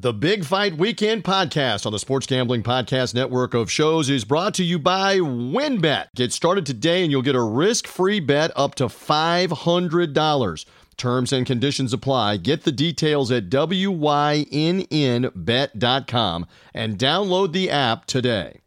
The Big Fight Weekend podcast on the Sports Gambling Podcast Network of shows is brought to you by WynnBET. Get started today and you'll get a risk free bet up to $500. Terms and conditions apply. Get the details at WYNNBet.com and download the app today.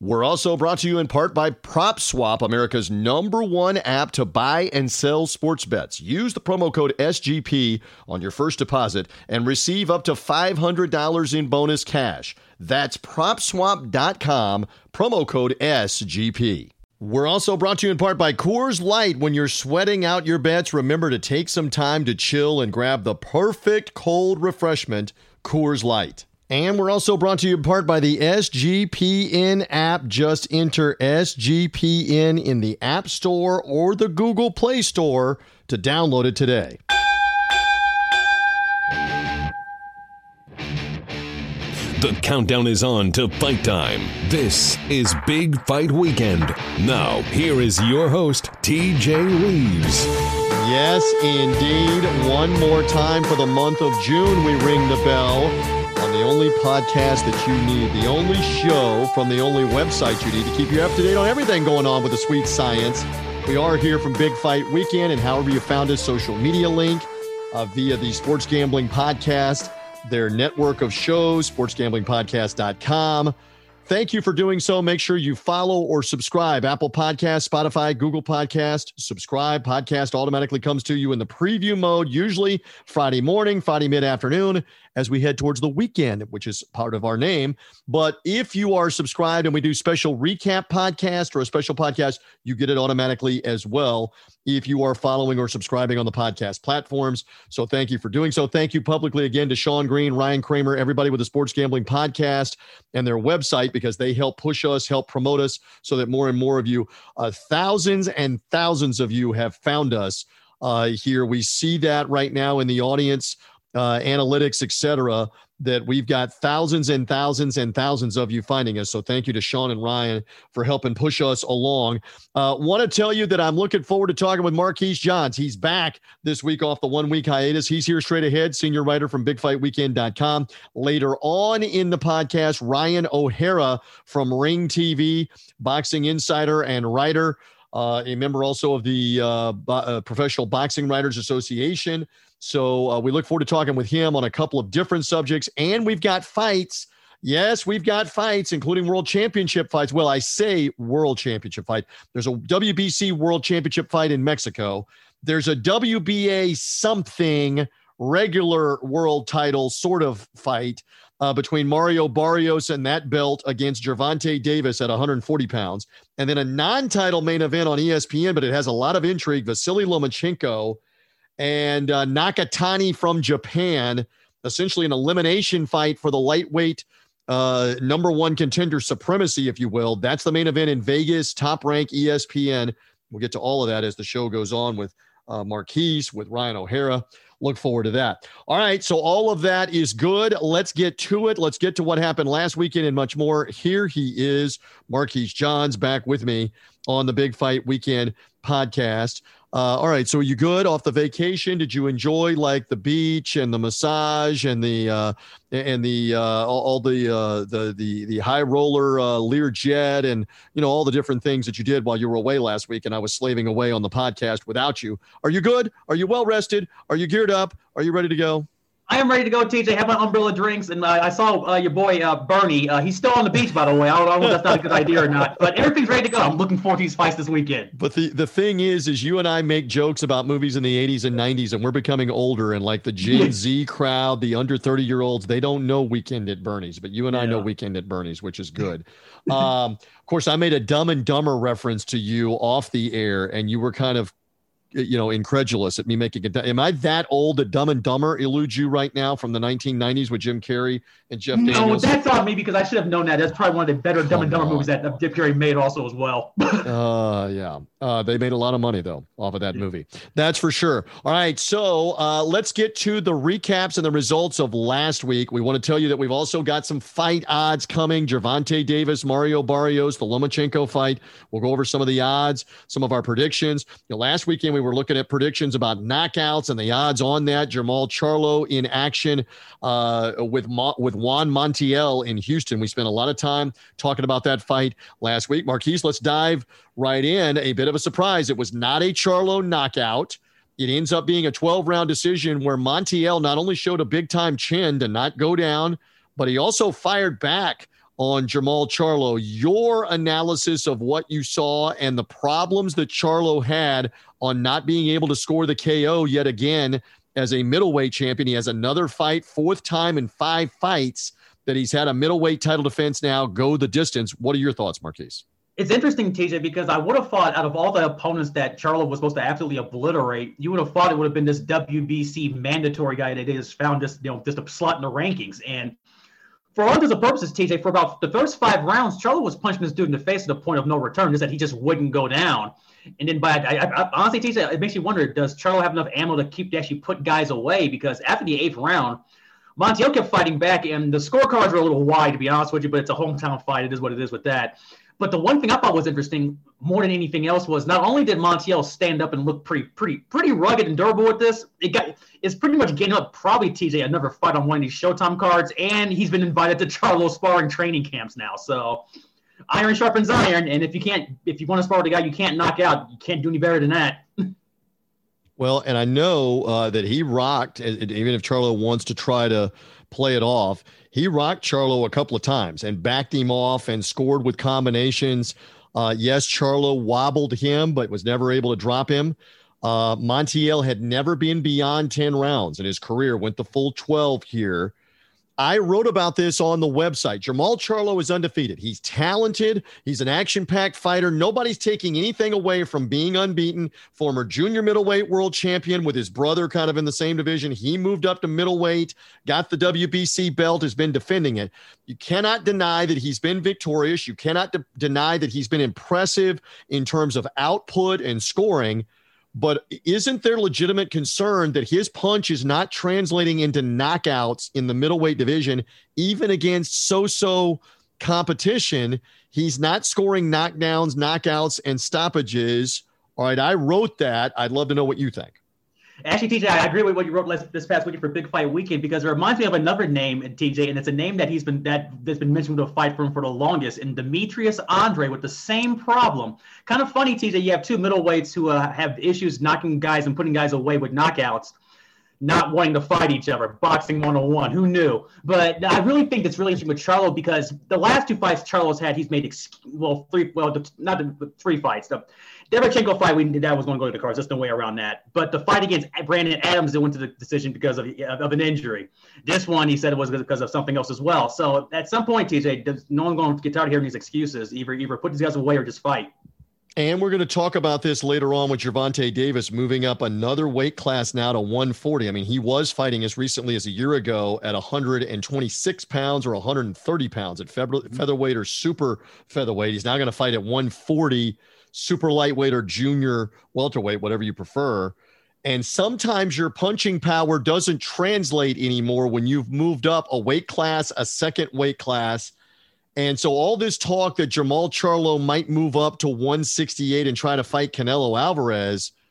We're also brought to you in part by PropSwap, America's number one app to buy and sell sports bets. Use the promo code SGP on your first deposit and receive up to $500 in bonus cash. That's PropSwap.com, promo code SGP. We're also brought to you in part by Coors Light. When you're sweating out your bets, remember to take some time to chill and grab the perfect cold refreshment, Coors Light. And we're also brought to you in part by the SGPN app. Just enter SGPN in the App Store or the Google Play Store to download it today. The countdown is on to fight time. This is Big Fight Weekend. Now, here is your host, TJ Reeves. Yes, indeed. One more time for the month of June, we ring the bell on the only podcast that you need, the only show from the only website you need to keep you up to date on everything going on with the sweet science. We are here from Big Fight Weekend, and however you found us, social media link uh, via the Sports Gambling Podcast, their network of shows, sportsgamblingpodcast.com. Thank you for doing so. Make sure you follow or subscribe. Apple Podcast, Spotify, Google Podcast. Subscribe. Podcast automatically comes to you in the preview mode, usually Friday morning, Friday mid afternoon, as we head towards the weekend, which is part of our name. But if you are subscribed and we do special recap podcast or a special podcast, you get it automatically as well if you are following or subscribing on the podcast platforms. So thank you for doing so. Thank you publicly again to Sean Green, Ryan Kramer, everybody with the Sports Gambling Podcast and their website because they help push us, help promote us so that more and more of you, uh, thousands and thousands of you have found us uh, here. We see that right now in the audience uh, analytics, etc. That we've got thousands and thousands and thousands of you finding us. So thank you to Sean and Ryan for helping push us along. Uh, Want to tell you that I'm looking forward to talking with Marquise Johns. He's back this week off the one week hiatus. He's here straight ahead, senior writer from BigFightWeekend.com. Later on in the podcast, Ryan O'Hara from Ring TV, boxing insider and writer. Uh, a member also of the uh, Bo- uh, Professional Boxing Writers Association. So uh, we look forward to talking with him on a couple of different subjects. And we've got fights. Yes, we've got fights, including world championship fights. Well, I say world championship fight. There's a WBC world championship fight in Mexico. There's a WBA something regular world title sort of fight uh, between Mario Barrios and that belt against Gervonta Davis at 140 pounds. And then a non title main event on ESPN, but it has a lot of intrigue. Vasily Lomachenko and uh, Nakatani from Japan, essentially an elimination fight for the lightweight uh, number one contender supremacy, if you will. That's the main event in Vegas, top rank ESPN. We'll get to all of that as the show goes on with uh, Marquise, with Ryan O'Hara. Look forward to that. All right. So, all of that is good. Let's get to it. Let's get to what happened last weekend and much more. Here he is, Marquise Johns, back with me on the Big Fight Weekend podcast. Uh, all right, so are you good off the vacation? Did you enjoy like the beach and the massage and the uh, and the uh, all, the uh, the the the high roller uh, Lear jet and you know all the different things that you did while you were away last week? And I was slaving away on the podcast without you. Are you good? Are you well rested? Are you geared up? Are you ready to go? I am ready to go, TJ. Have my umbrella drinks, and uh, I saw uh, your boy uh, Bernie. Uh, he's still on the beach, by the way. I don't, I don't know if that's not a good idea or not, but everything's ready to go. I'm looking forward to these fights this weekend. But the the thing is, is you and I make jokes about movies in the 80s and 90s, and we're becoming older, and like the Gen Z crowd, the under 30 year olds, they don't know Weekend at Bernie's, but you and I know Weekend at Bernie's, which is good. um, of course, I made a Dumb and Dumber reference to you off the air, and you were kind of you know, incredulous at me making it. Am I that old that Dumb and Dumber eludes you right now from the 1990s with Jim Carrey and Jeff no, Daniels? No, that's on me because I should have known that. That's probably one of the better Dumb and Dumber movies that Jim Carrey made also as well. uh, yeah. Uh, they made a lot of money though off of that movie. That's for sure. All right, so uh, let's get to the recaps and the results of last week. We want to tell you that we've also got some fight odds coming. Gervonta Davis, Mario Barrios, the Lomachenko fight. We'll go over some of the odds, some of our predictions. You know, last weekend we were looking at predictions about knockouts and the odds on that. Jermall Charlo in action uh, with Mo- with Juan Montiel in Houston. We spent a lot of time talking about that fight last week. Marquise, let's dive right in. A bit of a surprise. It was not a Charlo knockout. It ends up being a 12 round decision where Montiel not only showed a big time chin to not go down, but he also fired back on Jermall Charlo. Your analysis of what you saw and the problems that Charlo had on not being able to score the KO yet again as a middleweight champion. He has another fight, fourth time in five fights that he's had a middleweight title defense now go the distance. What are your thoughts, Marquise? It's interesting, TJ, because I would have thought out of all the opponents that Charlo was supposed to absolutely obliterate, you would have thought it would have been this WBC mandatory guy that is found just you know just a slot in the rankings. And for all intents and purposes, TJ, for about the first five rounds, Charlo was punching this dude in the face to the point of no return, just that he just wouldn't go down. And then by I, I, honestly, TJ, it makes you wonder: Does Charlo have enough ammo to keep to actually put guys away? Because after the eighth round, Montiel kept fighting back, and the scorecards were a little wide, to be honest with you. But it's a hometown fight; it is what it is with that. But the one thing I thought was interesting more than anything else was not only did Montiel stand up and look pretty, pretty, pretty rugged and durable with this, it got it's pretty much getting up probably TJ another fight on one of these Showtime cards, and he's been invited to Charlo sparring training camps now. So iron sharpens iron, and if you can't, if you want to spar with a guy you can't knock out, you can't do any better than that. well, and I know uh, that he rocked, even if Charlo wants to try to play it off he rocked Charlo a couple of times and backed him off and scored with combinations. Uh, yes, Charlo wobbled him, but was never able to drop him. Uh, Montiel had never been beyond 10 rounds in his career, went the full 12 here. I wrote about this on the website. Jermall Charlo is undefeated. He's talented. He's an action packed fighter. Nobody's taking anything away from being unbeaten. Former junior middleweight world champion with his brother kind of in the same division. He moved up to middleweight, got the WBC belt, has been defending it. You cannot deny that he's been victorious. You cannot de- deny that he's been impressive in terms of output and scoring. But isn't there legitimate concern that his punch is not translating into knockouts in the middleweight division, even against so so competition? He's not scoring knockdowns, knockouts, and stoppages. All right, I wrote that. I'd love to know what you think. Actually, TJ, I agree with what you wrote last, this past weekend for Big Fight Weekend because it reminds me of another name, TJ, and it's a name that he's been that that's been mentioned to fight for him for the longest, and Demetrius Andre with the same problem. Kind of funny, TJ. You have two middleweights who uh, have issues knocking guys and putting guys away with knockouts, not wanting to fight each other, boxing 101. Who knew? But I really think it's really interesting with Charlo because the last two fights Charlo's had, he's made ex- well three, well not the three fights. The, Derevyanchenko fight, we that was going to go to the cards. There's no way around that. But the fight against Brandon Adams, it went to the decision because of, of an injury. This one, he said it was because of something else as well. So at some point, TJ, no one's going to get tired of hearing these excuses. Either either put these guys away or just fight. And we're going to talk about this later on with Gervonta Davis moving up another weight class now to 140. I mean, he was fighting as recently as a year ago at 126 pounds or 130 pounds at featherweight or super featherweight. He's now going to fight at 140 super lightweight or junior welterweight, whatever you prefer. And sometimes your punching power doesn't translate anymore when you've moved up a weight class, a second weight class. And so all this talk that Jermall Charlo might move up to 168 and try to fight Canelo Alvarez –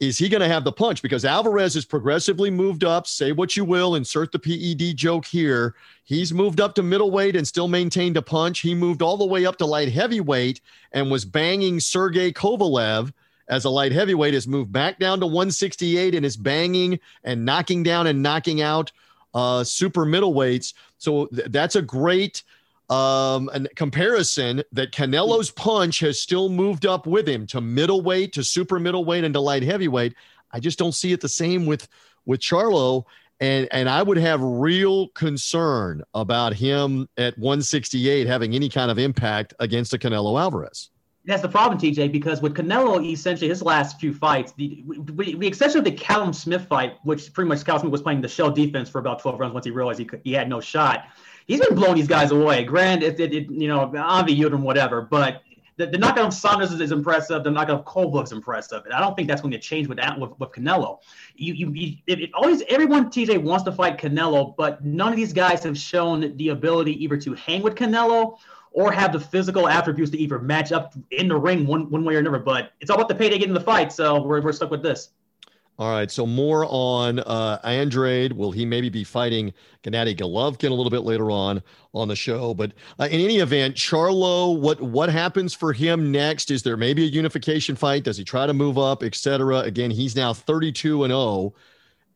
is he going to have the punch? Because Alvarez has progressively moved up. Say what you will, insert the PED joke here. He's moved up to middleweight and still maintained a punch. He moved all the way up to light heavyweight and was banging Sergey Kovalev as a light heavyweight. Has moved back down to 168 and is banging and knocking down and knocking out uh, super middleweights. So th- that's a great um, a comparison that Canelo's punch has still moved up with him to middleweight, to super middleweight, and to light heavyweight. I just don't see it the same with with Charlo, and and I would have real concern about him at 168 having any kind of impact against a Canelo Alvarez. That's the problem, TJ, because with Canelo, essentially his last few fights, the, with the exception of the Callum Smith fight, which pretty much Callum Smith was playing the shell defense for about 12 rounds once he realized he, could, he had no shot. He's been blowing these guys away. Granted, it, it, you know, Avi Yudin, whatever, but the, the knockout of Saunders is, is impressive. The knockout of is impressive. And I don't think that's going to change with with, with Canelo. You, you, you it, it always everyone TJ wants to fight Canelo, but none of these guys have shown the ability either to hang with Canelo or have the physical attributes to either match up in the ring one, one way or another. But it's all about the payday getting the fight, so we're, we're stuck with this. All right, so more on uh, Andrade. Will he maybe be fighting Gennady Golovkin a little bit later on on the show? But uh, in any event, Charlo, what what happens for him next? Is there maybe a unification fight? Does he try to move up, etc.? Again, he's now 32 and 0,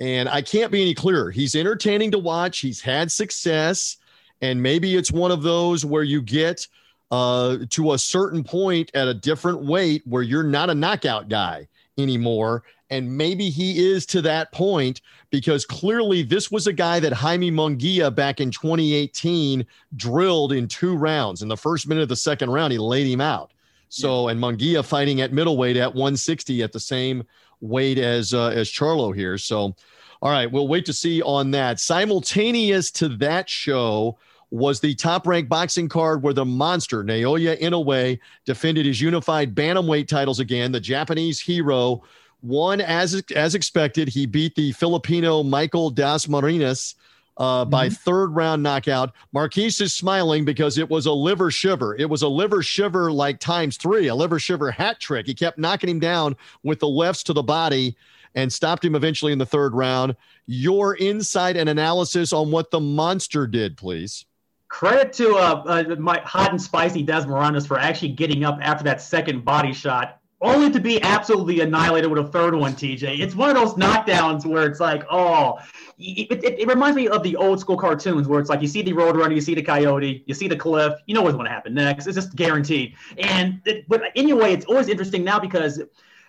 and I can't be any clearer. He's entertaining to watch. He's had success, and maybe it's one of those where you get uh, to a certain point at a different weight where you're not a knockout guy anymore and maybe he is to that point because clearly this was a guy that Jaime Munguia back in 2018 drilled in two rounds. In the first minute of the second round, he laid him out. So, and Munguia fighting at middleweight at 160 at the same weight as uh, as Charlo here. So, all right, we'll wait to see on that. Simultaneous to that show was the top ranked boxing card where the monster Naoya Inoue defended his unified bantamweight titles again. The Japanese hero won as as expected. He beat the Filipino Michael Dasmariñas uh, by mm-hmm. third round knockout. Marquise is smiling because it was a liver shiver. It was a liver shiver like times three, a liver shiver hat trick. He kept knocking him down with the lefts to the body and stopped him eventually in the third round. Your insight and analysis on what the monster did, please. Credit to uh, uh, my hot and spicy Dasmariñas for actually getting up after that second body shot only to be absolutely annihilated with a third one, TJ. It's one of those knockdowns where it's like, oh, it, it, it, reminds me of the old school cartoons where it's like you see the Roadrunner, you see the Coyote, you see the Cliff, you know what's going to happen next. It's just guaranteed. And it, but anyway, it's always interesting now because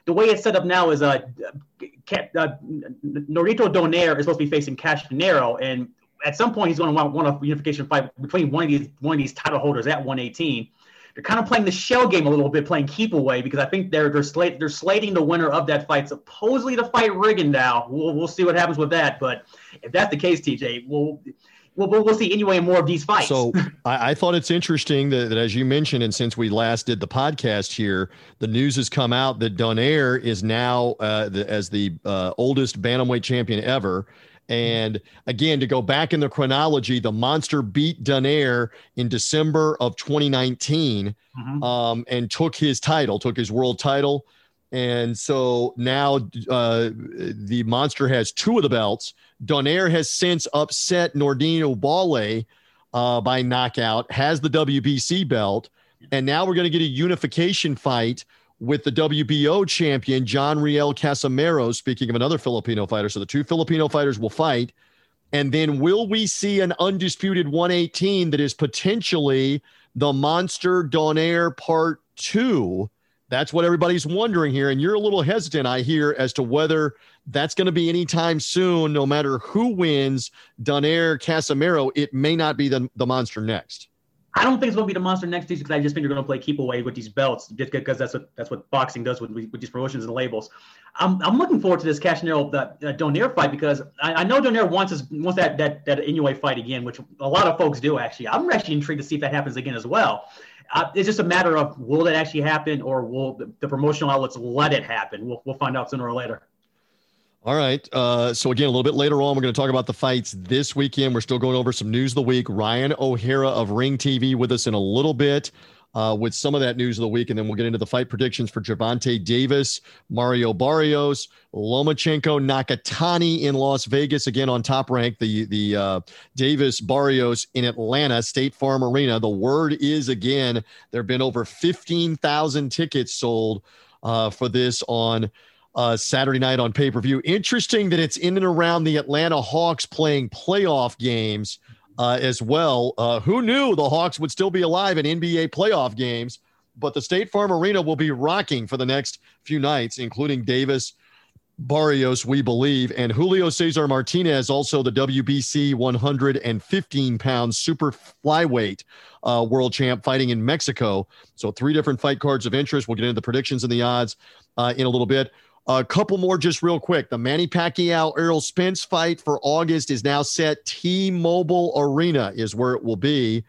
the way it's set up now is uh, uh Nonito Donaire is supposed to be facing Casimero, and at some point he's going to want, want a unification fight between one of these one of these title holders at 118 they're kind of playing the shell game a little bit, playing keep away because I think they're they're slate they're slating the winner of that fight supposedly to fight Rigondeaux. We'll we'll see what happens with that, but if that's the case, TJ, we'll. We'll, we'll see anyway more of these fights. So I, I thought it's interesting that, that, as you mentioned, and since we last did the podcast here, the news has come out that Donaire is now uh, the, as the uh, oldest bantamweight champion ever and again, to go back in the chronology, the monster beat Donaire in December of 2019 mm-hmm. um, and took his title, took his world title. And so now uh, the monster has two of the belts. Donaire has since upset Nordine Oubaale uh, by knockout, has the WBC belt. And now we're going to get a unification fight with the WBO champion, John Riel Casimero, speaking of another Filipino fighter. So the two Filipino fighters will fight. And then will we see an undisputed 118 that is potentially the Monster Donaire Part 2? That's what everybody's wondering here. And you're a little hesitant, I hear, as to whether that's going to be anytime soon, no matter who wins Donaire Casimero. It may not be the, the monster next. I don't think it's going to be the monster next season because I just think they're going to play keep away with these belts just because that's what that's what boxing does with, with these promotions and labels. I'm, I'm looking forward to this Casimero the uh, Donaire fight because I, I know Donaire wants his, wants that that that Inoue fight again, which a lot of folks do actually. I'm actually intrigued to see if that happens again as well. Uh, it's just a matter of will that actually happen or will the, the promotional outlets let it happen? We'll we'll find out sooner or later. All right. Uh, so again, a little bit later on, we're going to talk about the fights this weekend. We're still going over some news of the week. Ryan O'Hara of Ring TV with us in a little bit uh, with some of that news of the week, and then we'll get into the fight predictions for Gervonta Davis, Mario Barrios, Lomachenko, Nakatani in Las Vegas again on top rank. The the uh, Davis Barrios in Atlanta State Farm Arena. The word is again there have been over fifteen thousand tickets sold uh, for this on uh, Saturday night on pay per view. Interesting that it's in and around the Atlanta Hawks playing playoff games uh, as well. Uh, who knew the Hawks would still be alive in NBA playoff games? But the State Farm Arena will be rocking for the next few nights, including Davis Barrios, we believe, and Julio Cesar Martinez, also the WBC 115 pound super flyweight uh, world champ fighting in Mexico. So, three different fight cards of interest. We'll get into the predictions and the odds uh, in a little bit. A couple more just real quick. The Manny Pacquiao Errol Spence fight for August is now set. T Mobile Arena is where it will be.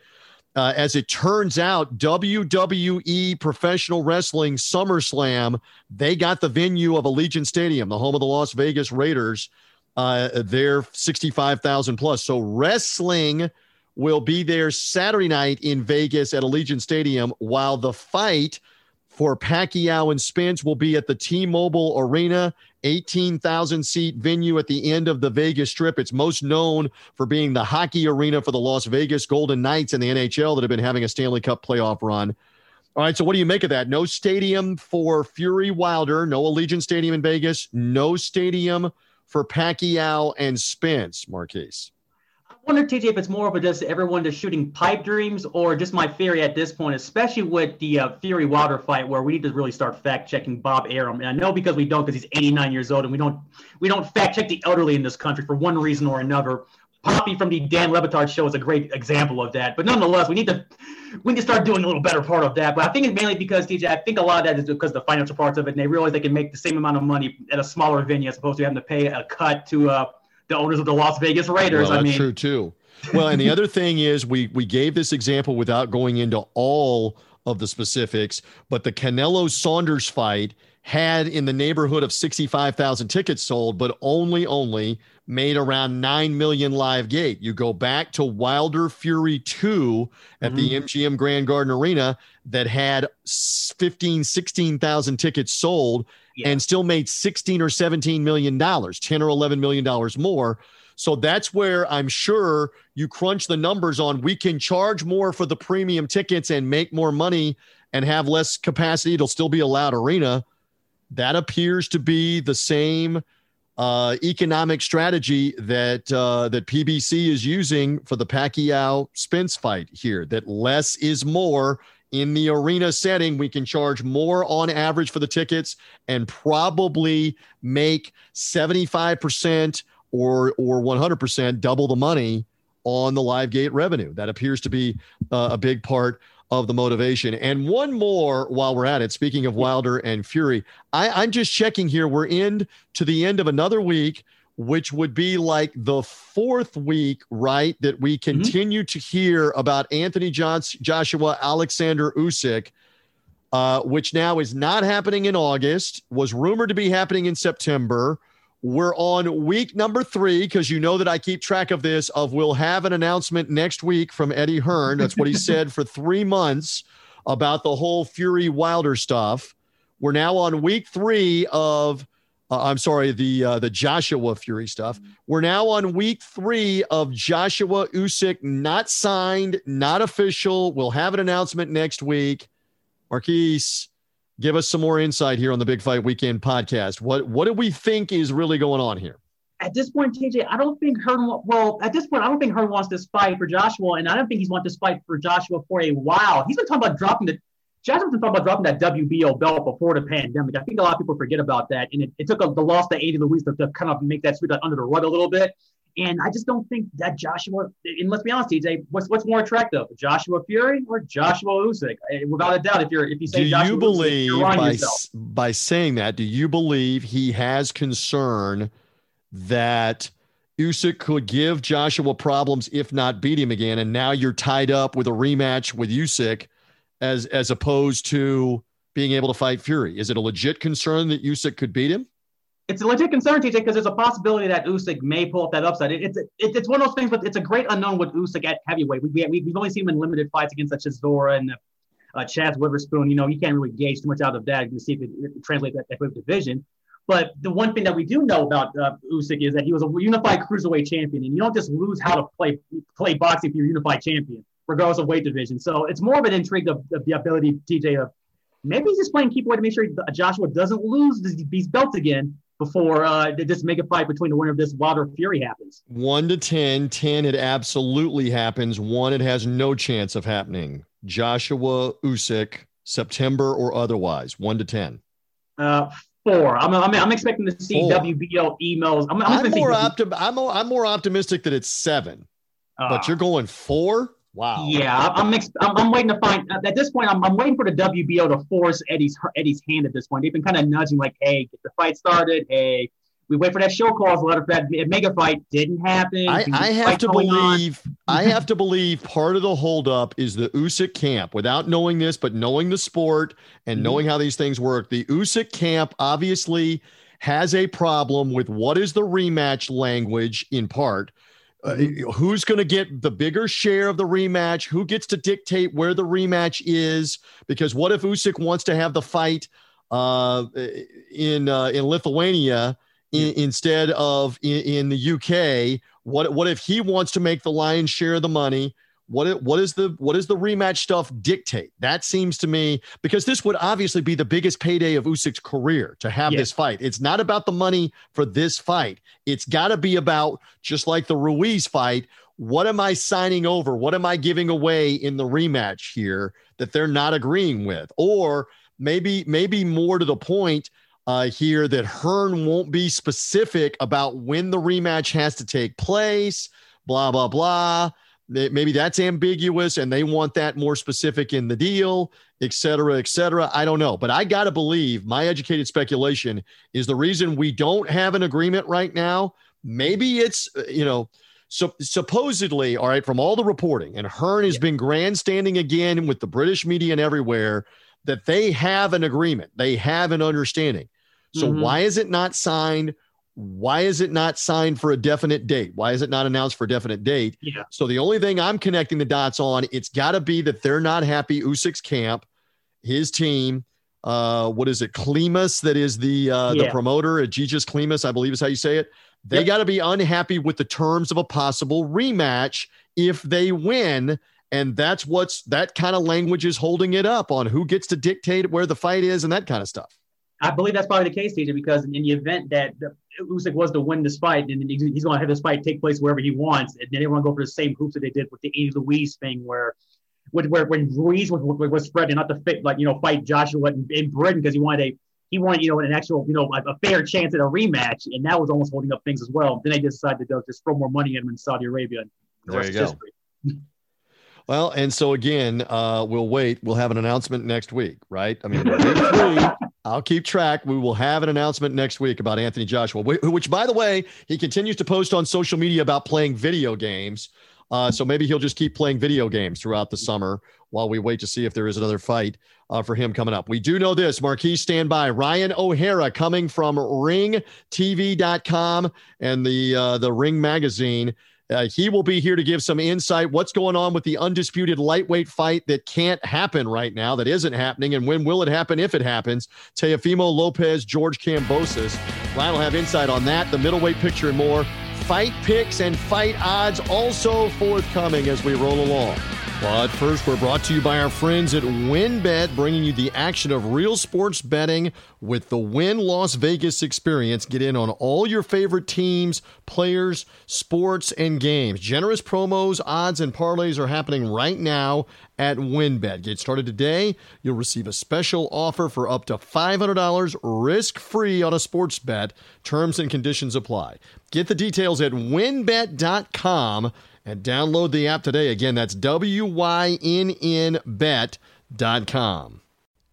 Uh, as it turns out, WWE Professional Wrestling SummerSlam, they got the venue of Allegiant Stadium, the home of the Las Vegas Raiders. Uh, they're 65,000 plus. So wrestling will be there Saturday night in Vegas at Allegiant Stadium, while the fight – for Pacquiao and Spence will be at the T-Mobile Arena, 18,000 seat venue at the end of the Vegas Strip. It's most known for being the hockey arena for the Las Vegas Golden Knights and the NHL that have been having a Stanley Cup playoff run. All right, so what do you make of that? No stadium for Fury Wilder, no Allegiant Stadium in Vegas, no stadium for Pacquiao and Spence, Marquise wonder, TJ, if it's more of a just everyone just shooting pipe dreams, or just my theory at this point, especially with the uh, Fury Wilder fight, where we need to really start fact checking Bob Arum. And I know because we don't, because he's 89 years old, and we don't we don't fact check the elderly in this country for one reason or another. Poppy from the Dan Le Batard show is a great example of that. But nonetheless, we need to we need to start doing a little better part of that. But I think it's mainly because TJ, I think a lot of that is because the financial parts of it, and they realize they can make the same amount of money at a smaller venue as opposed to having to pay a cut to uh, the owners of the Las Vegas Raiders. Well, I mean, true too. Well, and the other thing is we we gave this example without going into all of the specifics, but the Canelo Saunders fight had in the neighborhood of 65,000 tickets sold, but only only made around 9 million live gate. You go back to Wilder Fury 2 at mm-hmm. the MGM Grand Garden Arena that had 15, 16,000 tickets sold yeah. and still made 16 or 17 million dollars, 10 or 11 million dollars more. So that's where I'm sure you crunch the numbers on we can charge more for the premium tickets and make more money and have less capacity. It'll still be a loud arena. That appears to be the same uh, economic strategy that uh, that PBC is using for the Pacquiao Spence fight here. That less is more in the arena setting. We can charge more on average for the tickets and probably make seventy five percent or or 100% double the money on the live gate revenue. That appears to be uh, a big part of the motivation. And one more while we're at it, speaking of Wilder and Fury, I, I'm just checking here. We're in to the end of another week, which would be like the fourth week, right? That we mm-hmm. continue mm-hmm. to hear about Anthony Johnson, Joshua Alexander Usyk. Uh, which now is not happening in August, was rumored to be happening in September. We're on week number three because you know that I keep track of this. Of we'll have an announcement next week from Eddie Hearn. That's what he said for three months about the whole Fury Wilder stuff. We're now on week three of. Uh, I'm sorry, the uh, the Joshua Fury stuff. We're now on week three of Joshua Usyk, not signed, not official. We'll have an announcement next week. Marquise, give us some more insight here on the Big Fight Weekend podcast. What what do we think is really going on here? At this point, TJ, I don't think Hearn. Well, at this point, I don't think Hearn wants this fight for Joshua, and I don't think he's want this fight for Joshua for a while. He's been talking about dropping the. Joshua's been talking about dropping that WBO belt before the pandemic. I think a lot of people forget about that, and it, it took a, the loss to Andy Ruiz to, to kind of make that sweep under the rug a little bit. And I just don't think that Joshua, and let's be honest, TJ, what's what's more attractive, Joshua Fury or Joshua Usyk? Eh, without a doubt, if you're if you say do Joshua you believe Usyk, by, yourself. by saying that, do you believe he has concern that Usyk could give Joshua problems if not beat him again, and now you're tied up with a rematch with Usyk as as opposed to being able to fight Fury? Is it a legit concern that Usyk could beat him? it's a legit concern, TJ, because there's a possibility that Usyk may pull up that upside. It, it's it, it's one of those things, but it's a great unknown with Usyk at heavyweight. We, we, we've only seen him in limited fights against such as Zora and uh, Chaz Witherspoon. You know, you can't really gauge too much out of that to see if it, it translates that, that division. But the one thing that we do know about uh, Usyk is that he was a unified cruiserweight champion, and you don't just lose how to play play boxing if you're a unified champion, regardless of weight division. So it's more of an intrigue of, of the ability, TJ, of maybe he's just playing keep away to make sure Joshua doesn't lose these belts again before uh, this mega fight between the winner of this Wilder Fury happens. One to 10, 10 it absolutely happens. One it has no chance of happening. Joshua Usyk, September or otherwise, one to 10. Uh, four. I'm, I'm, I'm expecting to see four. WBO emails. I'm, I'm, I'm more optim- I'm, I'm more optimistic that it's seven, uh, but you're going four. Wow. Yeah, I'm, I'm, I'm waiting to find at this point. I'm, I'm waiting for the WBO to force Eddie's Eddie's hand at this point. They've been kind of nudging, like, "Hey, get the fight started. Hey, we wait for that show calls letter for that mega fight didn't happen. I, I have to believe I have to believe part of the holdup is the Usyk camp. Without knowing this, but knowing the sport and mm-hmm. knowing how these things work, the Usyk camp obviously has a problem with what is the rematch language in part. Uh, who's going to get the bigger share of the rematch? Who gets to dictate where the rematch is? Because what if Usyk wants to have the fight uh, in uh, in Lithuania? in, instead of in, in, the UK? What what if he wants to make the lion's share of the money? What it, what is the what does the rematch stuff dictate? That seems to me because this would obviously be the biggest payday of Usyk's career to have this fight. It's not about the money for this fight. It's got to be about just like the Ruiz fight. What am I signing over? What am I giving away in the rematch here that they're not agreeing with? Or maybe maybe more to the point, uh, here that Hearn won't be specific about when the rematch has to take place, blah, blah, blah. Maybe that's ambiguous and they want that more specific in the deal, et cetera, et cetera. I don't know. But I got to believe my educated speculation is the reason we don't have an agreement right now. Maybe it's, uh, you know, so supposedly, all right, from all the reporting, and Hearn has yeah. been grandstanding again with the British media and everywhere that they have an agreement, they have an understanding. So mm-hmm. why is it not signed? Why is it not signed for a definite date? Why is it not announced for a definite date? Yeah. So the only thing I'm connecting the dots on, it's got to be that they're not happy. Usyk's camp, his team, uh, what is it? Klimas, that is the uh, yeah. the promoter at Egis Klimas, I believe is how you say it. They yep. got to be unhappy with the terms of a possible rematch if they win. And that's what's that kind of language is holding it up on who gets to dictate where the fight is and that kind of stuff. I believe that's probably the case, TJ, because in the event that the, Usyk was to win this fight, and he's, he's going to have this fight take place wherever he wants, and then to go for the same hoops that they did with the Andy Ruiz thing, where where when Ruiz was, was spreading not to fit like you know fight Joshua in, in Britain because he wanted a he wanted you know an actual you know a, a, fair chance at a rematch, and that was almost holding up things as well. Then they decided to just throw more money at him in Saudi Arabia. And there you go. Well, and so again, uh, we'll wait. We'll have an announcement next week, right? I mean, I'll keep track. We will have an announcement next week about Anthony Joshua, which, by the way, he continues to post on social media about playing video games. Uh, so maybe he'll just keep playing video games throughout the summer while we wait to see if there is another fight uh, for him coming up. We do know this. Marquise, stand by. Ryan O'Hara coming from ringtv.com and the uh, the Ring magazine. Uh, he will be here to give some insight. What's going on with the undisputed lightweight fight that can't happen right now, that isn't happening, and when will it happen if it happens? Teofimo Lopez, George Kambosos. Ryan will have insight on that, the middleweight picture, and more. Fight picks and fight odds also forthcoming as we roll along. But first, we're brought to you by our friends at WynnBET, bringing you the action of real sports betting with the Wynn Las Vegas experience. Get in on all your favorite teams, players, sports, and games. Generous promos, odds, and parlays are happening right now at WynnBET. Get started today. You'll receive a special offer for up to $500 risk free on a sports bet. Terms and conditions apply. Get the details at wynnbet.com and download the app today. Again, that's W Y N N bet.com.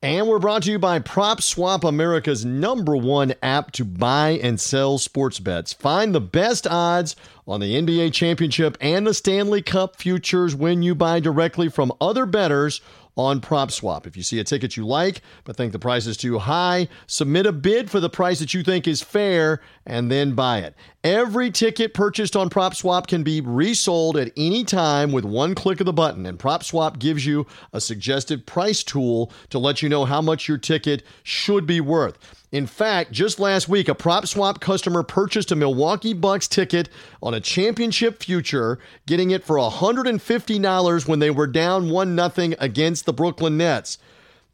And we're brought to you by PropSwap, America's number one app to buy and sell sports bets. Find the best odds on the NBA championship and the Stanley Cup futures when you buy directly from other bettors on PropSwap. If you see a ticket you like but think the price is too high, submit a bid for the price that you think is fair and then buy it. Every ticket purchased on PropSwap can be resold at any time with one click of the button, and PropSwap gives you a suggested price tool to let you know how much your ticket should be worth. In fact, just last week, a PropSwap customer purchased a Milwaukee Bucks ticket on a championship future, getting it for $150 when they were down 1 0 against the Brooklyn Nets.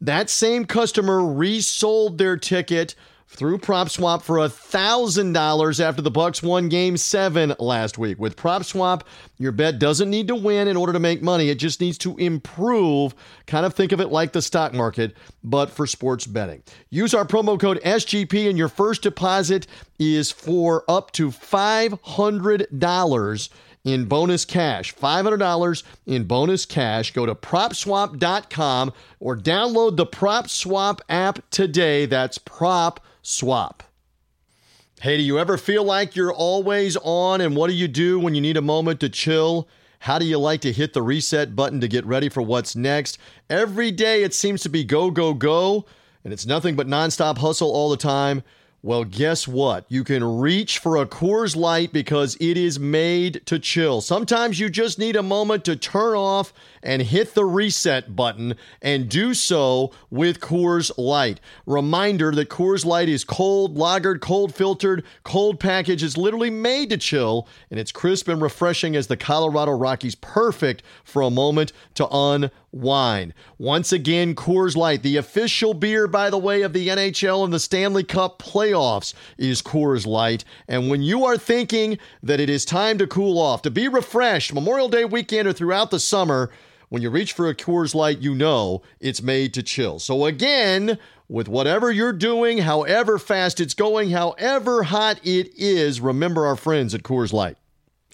That same customer resold their ticket through PropSwap for $1,000 after the Bucks won game 7 last week. With PropSwap, your bet doesn't need to win in order to make money. It just needs to improve. Kind of think of it like the stock market, but for sports betting. Use our promo code SGP and your first deposit is for up to $500 in bonus cash. $500 in bonus cash. Go to propswap.com or download the PropSwap app today. That's PropSwap. Hey, do you ever feel like you're always on? And what do you do when you need a moment to chill? How do you like to hit the reset button to get ready for what's next? Every day it seems to be go, go, go, and it's nothing but nonstop hustle all the time. Well, guess what? You can reach for a Coors Light because it is made to chill. Sometimes you just need a moment to turn off and hit the reset button and do so with Coors Light. Reminder that Coors Light is cold, lagered, cold filtered, cold package is literally made to chill and it's crisp and refreshing as the Colorado Rockies perfect for a moment to unwind. Once again, Coors Light, the official beer by the way of the NHL and the Stanley Cup playoffs is Coors Light. And when you are thinking that it is time to cool off, to be refreshed Memorial Day weekend or throughout the summer, when you reach for a Coors Light, you know it's made to chill. So, again, with whatever you're doing, however fast it's going, however hot it is, remember our friends at Coors Light.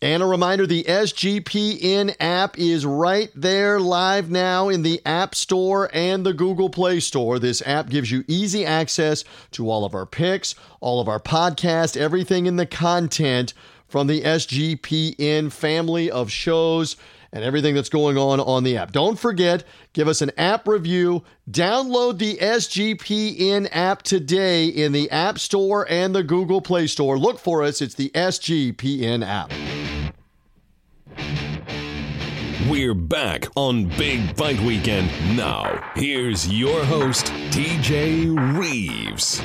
And a reminder the SGPN app is right there live now in the App Store and the Google Play Store. This app gives you easy access to all of our picks, all of our podcasts, everything in the content from the SGPN family of shows and everything that's going on on the app. Don't forget, give us an app review. Download the SGPN app today in the App Store and the Google Play Store. Look for us, it's the SGPN app. We're back on Big Fight Weekend. Now, here's your host, TJ Reeves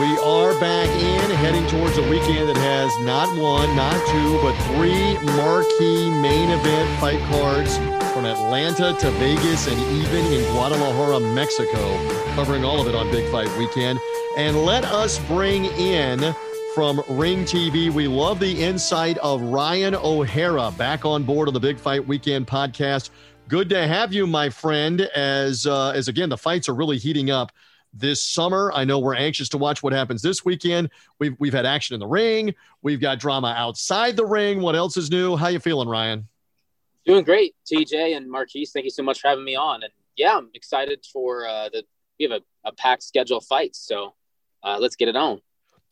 We are back in, heading towards a weekend that has not one, not two, but three marquee main event fight cards from Atlanta to Vegas and even in Guadalajara, Mexico, covering all of it on Big Fight Weekend. And let us bring in from Ring TV. We love the insight of Ryan O'Hara back on board on the Big Fight Weekend podcast. Good to have you, my friend. As uh, as again, the fights are really heating up this summer. I know we're anxious to watch what happens this weekend. We've we've had action in the ring. We've got drama outside the ring. What else is new? How you feeling, Ryan? Doing great, TJ and Marquise. Thank you so much for having me on. And yeah, I'm excited for uh, the we have a, a packed schedule of fights. So uh, let's get it on.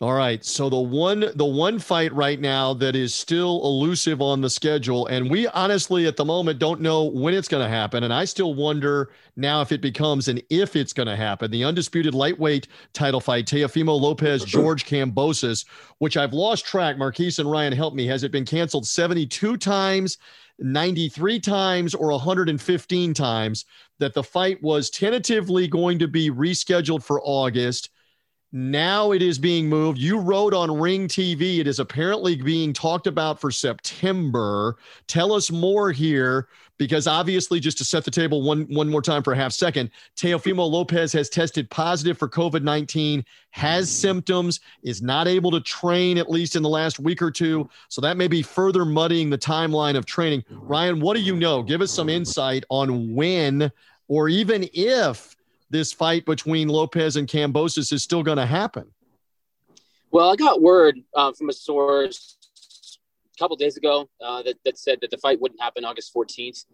All right. So the one the one fight right now that is still elusive on the schedule and we honestly at the moment don't know when it's going to happen and I still wonder now if it becomes an if it's going to happen. The undisputed lightweight title fight Teofimo Lopez mm-hmm. George Kambosos, which I've lost track. Marquise and Ryan help me. Has it been canceled 72 times? 93 times or 115 times that the fight was tentatively going to be rescheduled for August now it is being moved. You wrote on Ring TV, it is apparently being talked about for September. Tell us more here, because obviously, just to set the table one, one more time for a half second, Teofimo Lopez has tested positive for COVID 19, has symptoms, is not able to train at least in the last week or two. So that may be further muddying the timeline of training. Ryan, what do you know? Give us some insight on when or even if this fight between Lopez and Kambosos is still going to happen? Well, I got word uh, from a source a couple days ago uh, that, that said that the fight wouldn't happen August 14th.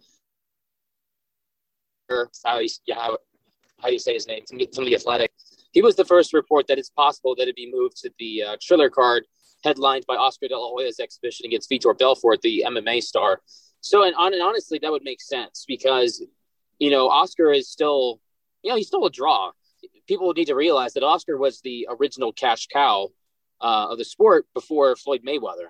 How, you, how, how do you say his name? From the Athletic. He was the first report that it's possible that it'd be moved to the uh, Triller card headlined by Oscar De La Hoya's exhibition against Vitor Belfort, the MMA star. So, and, and honestly, that would make sense because, you know, Oscar is still you know, he's still a draw. People need to realize that Oscar was the original cash cow uh, of the sport before Floyd Mayweather.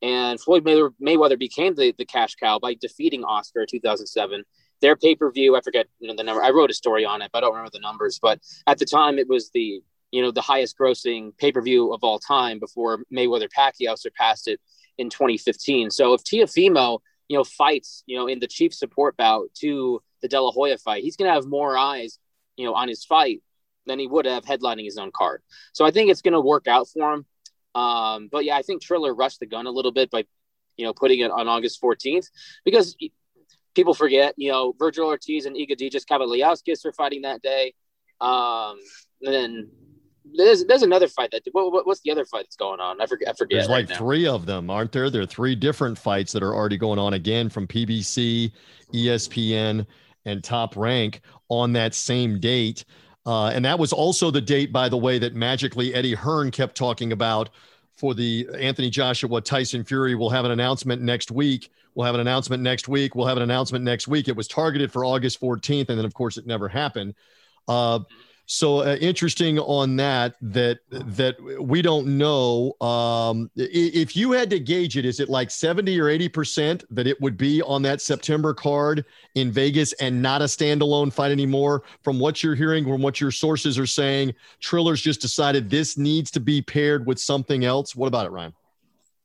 And Floyd Mayweather became the, the cash cow by defeating Oscar in 2007. Their pay per view, I forget you know, the number. I wrote a story on it, but I don't remember the numbers. But at the time, it was the you know the highest grossing pay per view of all time before Mayweather Pacquiao surpassed it in 2015. So if Teofimo you know fights you know in the chief support bout to the De La Hoya fight. He's going to have more eyes, you know, on his fight than he would have headlining his own card. So I think it's going to work out for him. Um, but yeah, I think Triller rushed the gun a little bit by, you know, putting it on August 14th because people forget, you know, Vergil Ortiz and Egidijus Kavaliauskas are fighting that day. Um, and then there's there's another fight that what, what's the other fight that's going on? I forget. I forget. There's right like now. three of them, aren't there? There are three different fights that are already going on again from PBC, ESPN, and Top Rank on that same date. Uh, and that was also the date, by the way, that magically Eddie Hearn kept talking about for the Anthony Joshua Tyson Fury. We'll have an announcement next week. We'll have an announcement next week. We'll have an announcement next week. It was targeted for August 14th, and then of course it never happened. Uh, so uh, interesting on that that that we don't know um, if you had to gauge it is it like 70 or 80 percent that it would be on that september card in vegas and not a standalone fight anymore? From what you're hearing from what your sources are saying Triller's just decided this needs to be paired with something else. What about it ryan?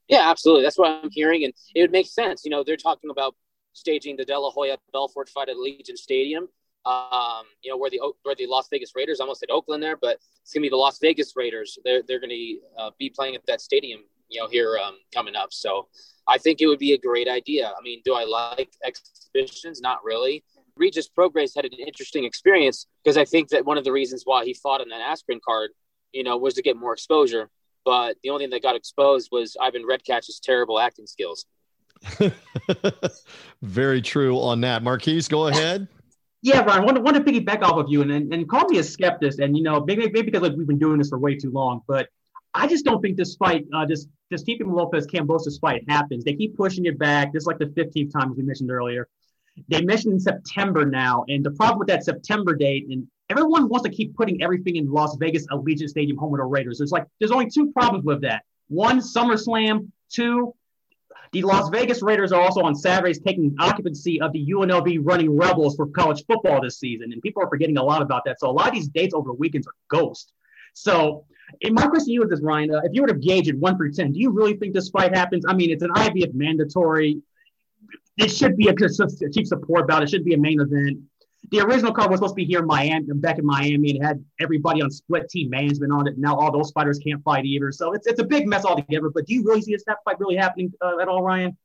Yeah absolutely. That's what i'm hearing and it would make sense. You know they're talking about staging the de la hoya belfort fight at Allegiant stadium um, you know, where the where the Las Vegas Raiders almost at Oakland there, but it's gonna be the Las Vegas Raiders. They're they're gonna uh, be playing at that stadium, you know, here um, coming up. So I think it would be a great idea. I mean, do I like exhibitions? Not really. Regis Prograis had an interesting experience because I think that one of the reasons why he fought on that Askren card, you know, was to get more exposure. But the only thing that got exposed was Ivan Redkach's terrible acting skills. Very true on that. Marquise, go ahead. Yeah, Ron, I want, want to piggyback off of you and, and, and call me a skeptic. And, you know, maybe, maybe because like, we've been doing this for way too long, but I just don't think this fight, uh, this, this Teofimo Lopez Kambosos fight happens. They keep pushing it back. This is like the 15th time, as we mentioned earlier. They mentioned September now. And the problem with that September date, and everyone wants to keep putting everything in Las Vegas Allegiant Stadium, home of the Raiders. There's like, there's only two problems with that. One, SummerSlam. Two, the Las Vegas Raiders are also on Saturdays taking occupancy of the UNLV running Rebels for college football this season. And people are forgetting a lot about that. So a lot of these dates over the weekends are ghost. So my question to you is this, Ryan. Uh, if you were to gauge it one through 10, do you really think this fight happens? I mean, it's an IBF mandatory. It should be a, a chief support bout. It should be a main event the original card was supposed to be here in Miami, back in Miami, and had everybody on Split-T Management on it. Now all those fighters can't fight either, so it's it's a big mess altogether. But do you really see a this fight really happening uh, at all, Ryan?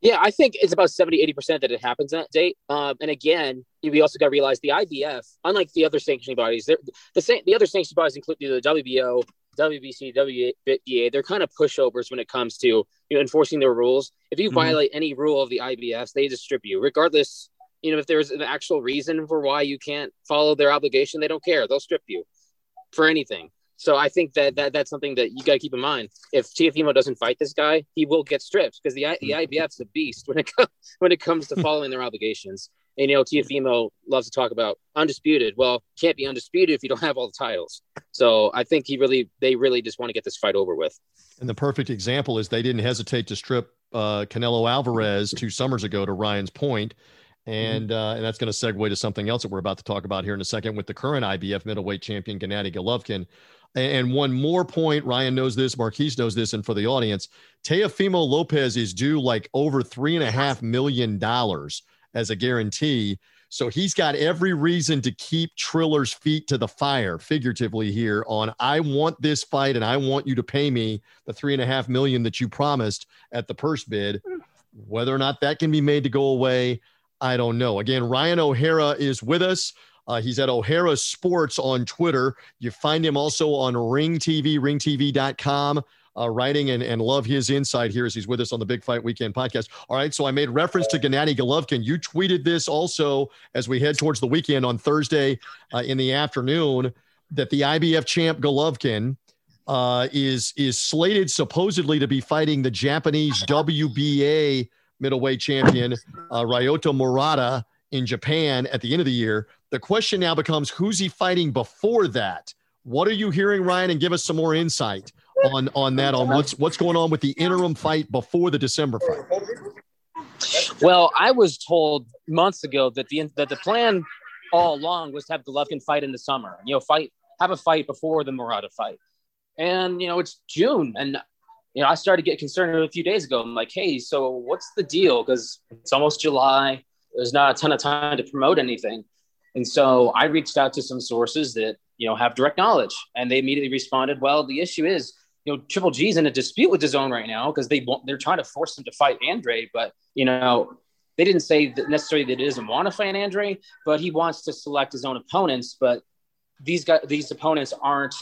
Yeah, I think it's about 70, 80% that it happens that date. Um, and again, we also got to realize the IBF, unlike the other sanctioning bodies, the, the other sanctioning bodies include the WBO, WBC, WBA, they're kind of pushovers when it comes to you know, enforcing their rules. If you mm-hmm. violate any rule of the IBF, they just strip you, regardless you know, if there's an actual reason for why you can't follow their obligation, they don't care. They'll strip you for anything. So I think that, that that's something that you got to keep in mind. If Teofimo doesn't fight this guy, he will get stripped because the the IBF's a beast when it comes when it comes to following their obligations. And you know, Teofimo loves to talk about undisputed. Well, can't be undisputed if you don't have all the titles. So I think he really, they really just want to get this fight over with. And the perfect example is they didn't hesitate to strip uh, Canelo Alvarez two summers ago. To Ryan's point, Mm-hmm. And uh, and that's going to segue to something else that we're about to talk about here in a second with the current IBF middleweight champion Gennady Golovkin. And one more point, Ryan knows this, Marquise knows this, and for the audience, Teofimo Lopez is due like over three and a half million dollars as a guarantee. So he's got every reason to keep Triller's feet to the fire, figuratively here, on I want this fight and I want you to pay me the three and a half million that you promised at the purse bid. Whether or not that can be made to go away, I don't know. Again, Ryan O'Hara is with us. Uh, he's at O'Hara Sports on Twitter. You find him also on Ring TV, ringtv.com, uh, writing and, and love his insight here as he's with us on the Big Fight Weekend podcast. All right, so I made reference to Gennady Golovkin. You tweeted this also as we head towards the weekend on Thursday uh, in the afternoon that the IBF champ Golovkin uh, is is slated supposedly to be fighting the Japanese WBA middleweight champion uh, Ryota Murata in Japan at the end of the year. The question now becomes who's he fighting before that? What are you hearing, Ryan? And give us some more insight on on that on what's what's going on with the interim fight before the December fight. Well, I was told months ago that the that the plan all along was to have Golovkin fight in the summer. You know, fight have a fight before the Murata fight. And you know, it's June, and you know, I started to get concerned a few days ago. I'm like, hey, so what's the deal? Because it's almost July. There's not a ton of time to promote anything. And so I reached out to some sources that you know have direct knowledge. And they immediately responded, well, the issue is you know Triple G's in a dispute with DAZN right now because they want they're trying to force him to fight Andre, but you know they didn't say that necessarily that he doesn't want to fight Andre, but he wants to select his own opponents. But these guys, these opponents aren't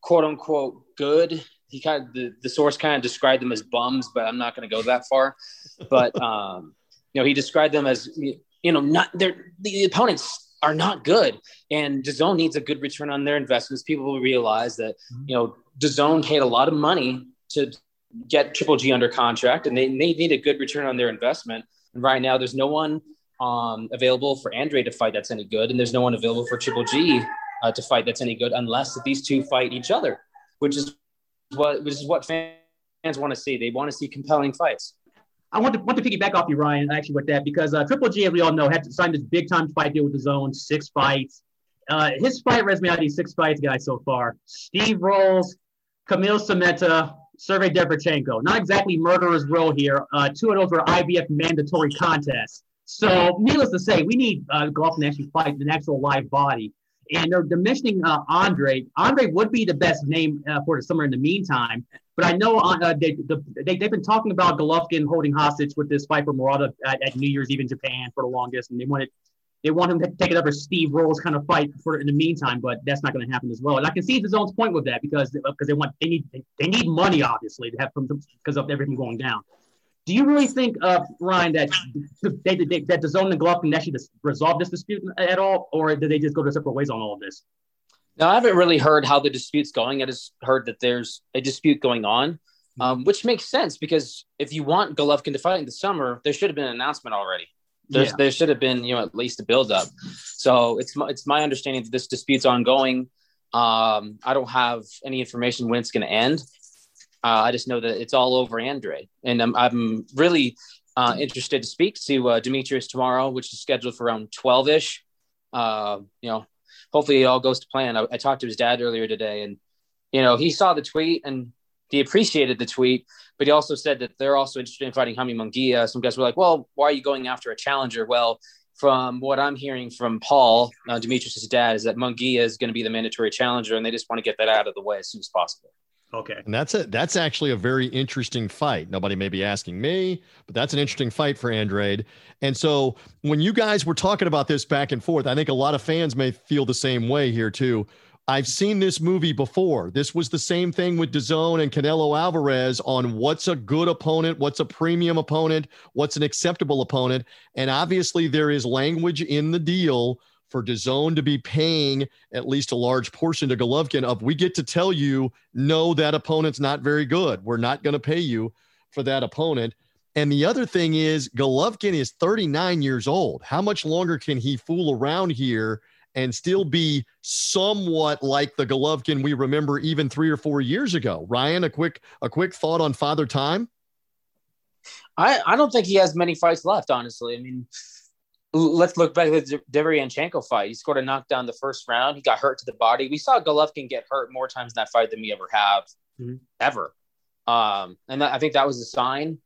quote unquote good. He kind of the, the source kind of described them as bums, but I'm not going to go that far. But um, you know, he described them as you know not they're the opponents are not good, and DAZN needs a good return on their investments. People will realize that you know DAZN paid a lot of money to get Triple G under contract, and they, they need a good return on their investment. And right now, there's no one um, available for Andre to fight that's any good, and there's no one available for Triple G uh, to fight that's any good unless these two fight each other, which is what which is what fans want to see. They want to see compelling fights. I want to want to piggyback off you, Ryan, actually with that because uh, Triple G, as we all know, had to sign this big time fight deal with DAZN, six fights. Uh, his fight resume out of these six fights, guys, so far: Steve Rolls, Kamil Szeremeta, Sergey Derevyanchenko. Not exactly murderer's row here. Uh, two of those were IBF mandatory contests. So, needless to say, we need uh, Golovkin to actually fight an actual live body. And they're, mentioning uh, Andre. Andre would be the best name uh, for the summer in the meantime. But I know uh, they, the, they, they've been talking about Golovkin holding hostage with this fight for Murata at, at New Year's Eve in Japan for the longest. And they wanted they want him to take it up as Steve Rolls kind of fight for in the meantime, but that's not going to happen as well. And I can see DAZN's point with that because because they want they need they need money obviously to have because of everything going down. Do you really think, uh, Ryan, that they, they, that DAZN and Golovkin can actually resolve this dispute at all, or did they just go their separate ways on all of this? No, I haven't really heard how the dispute's going. I just heard that there's a dispute going on, um, which makes sense because if you want Golovkin to fight in the summer, there should have been an announcement already. There's, yeah. There should have been, you know, at least a buildup. So it's it's my understanding that this dispute's ongoing. Um, I don't have any information when it's going to end. Uh, I just know that it's all over Andre, and I'm I'm really uh, interested to speak to uh, Demetrius tomorrow, which is scheduled for around twelve ish. Uh, you know, hopefully it all goes to plan. I, I talked to his dad earlier today, and you know he saw the tweet and he appreciated the tweet, but he also said that they're also interested in fighting Jaime Munguia. Some guys were like, well, why are you going after a challenger? Well, from what I'm hearing from Paul, uh, Demetrius' dad, is that Munguia is going to be the mandatory challenger, and they just want to get that out of the way as soon as possible. Okay. And that's a that's actually a very interesting fight. Nobody may be asking me, but that's an interesting fight for Andrade. And so when you guys were talking about this back and forth, I think a lot of fans may feel the same way here too. I've seen this movie before. This was the same thing with DAZN and Canelo Alvarez on what's a good opponent, what's a premium opponent, what's an acceptable opponent. And obviously, there is language in the deal for DAZN to be paying at least a large portion to Golovkin of we get to tell you, no, that opponent's not very good. We're not going to pay you for that opponent. And the other thing is, Golovkin is 39 years old. How much longer can he fool around here and still be somewhat like the Golovkin we remember even three or four years ago. Ryan, a quick a quick thought on Father Time. I, I don't think he has many fights left, honestly. I mean, let's look back at the Derevyanchenko fight. He scored a knockdown the first round. He got hurt to the body. We saw Golovkin get hurt more times in that fight than we ever have, mm-hmm. ever. Um, and that, I think that was a sign.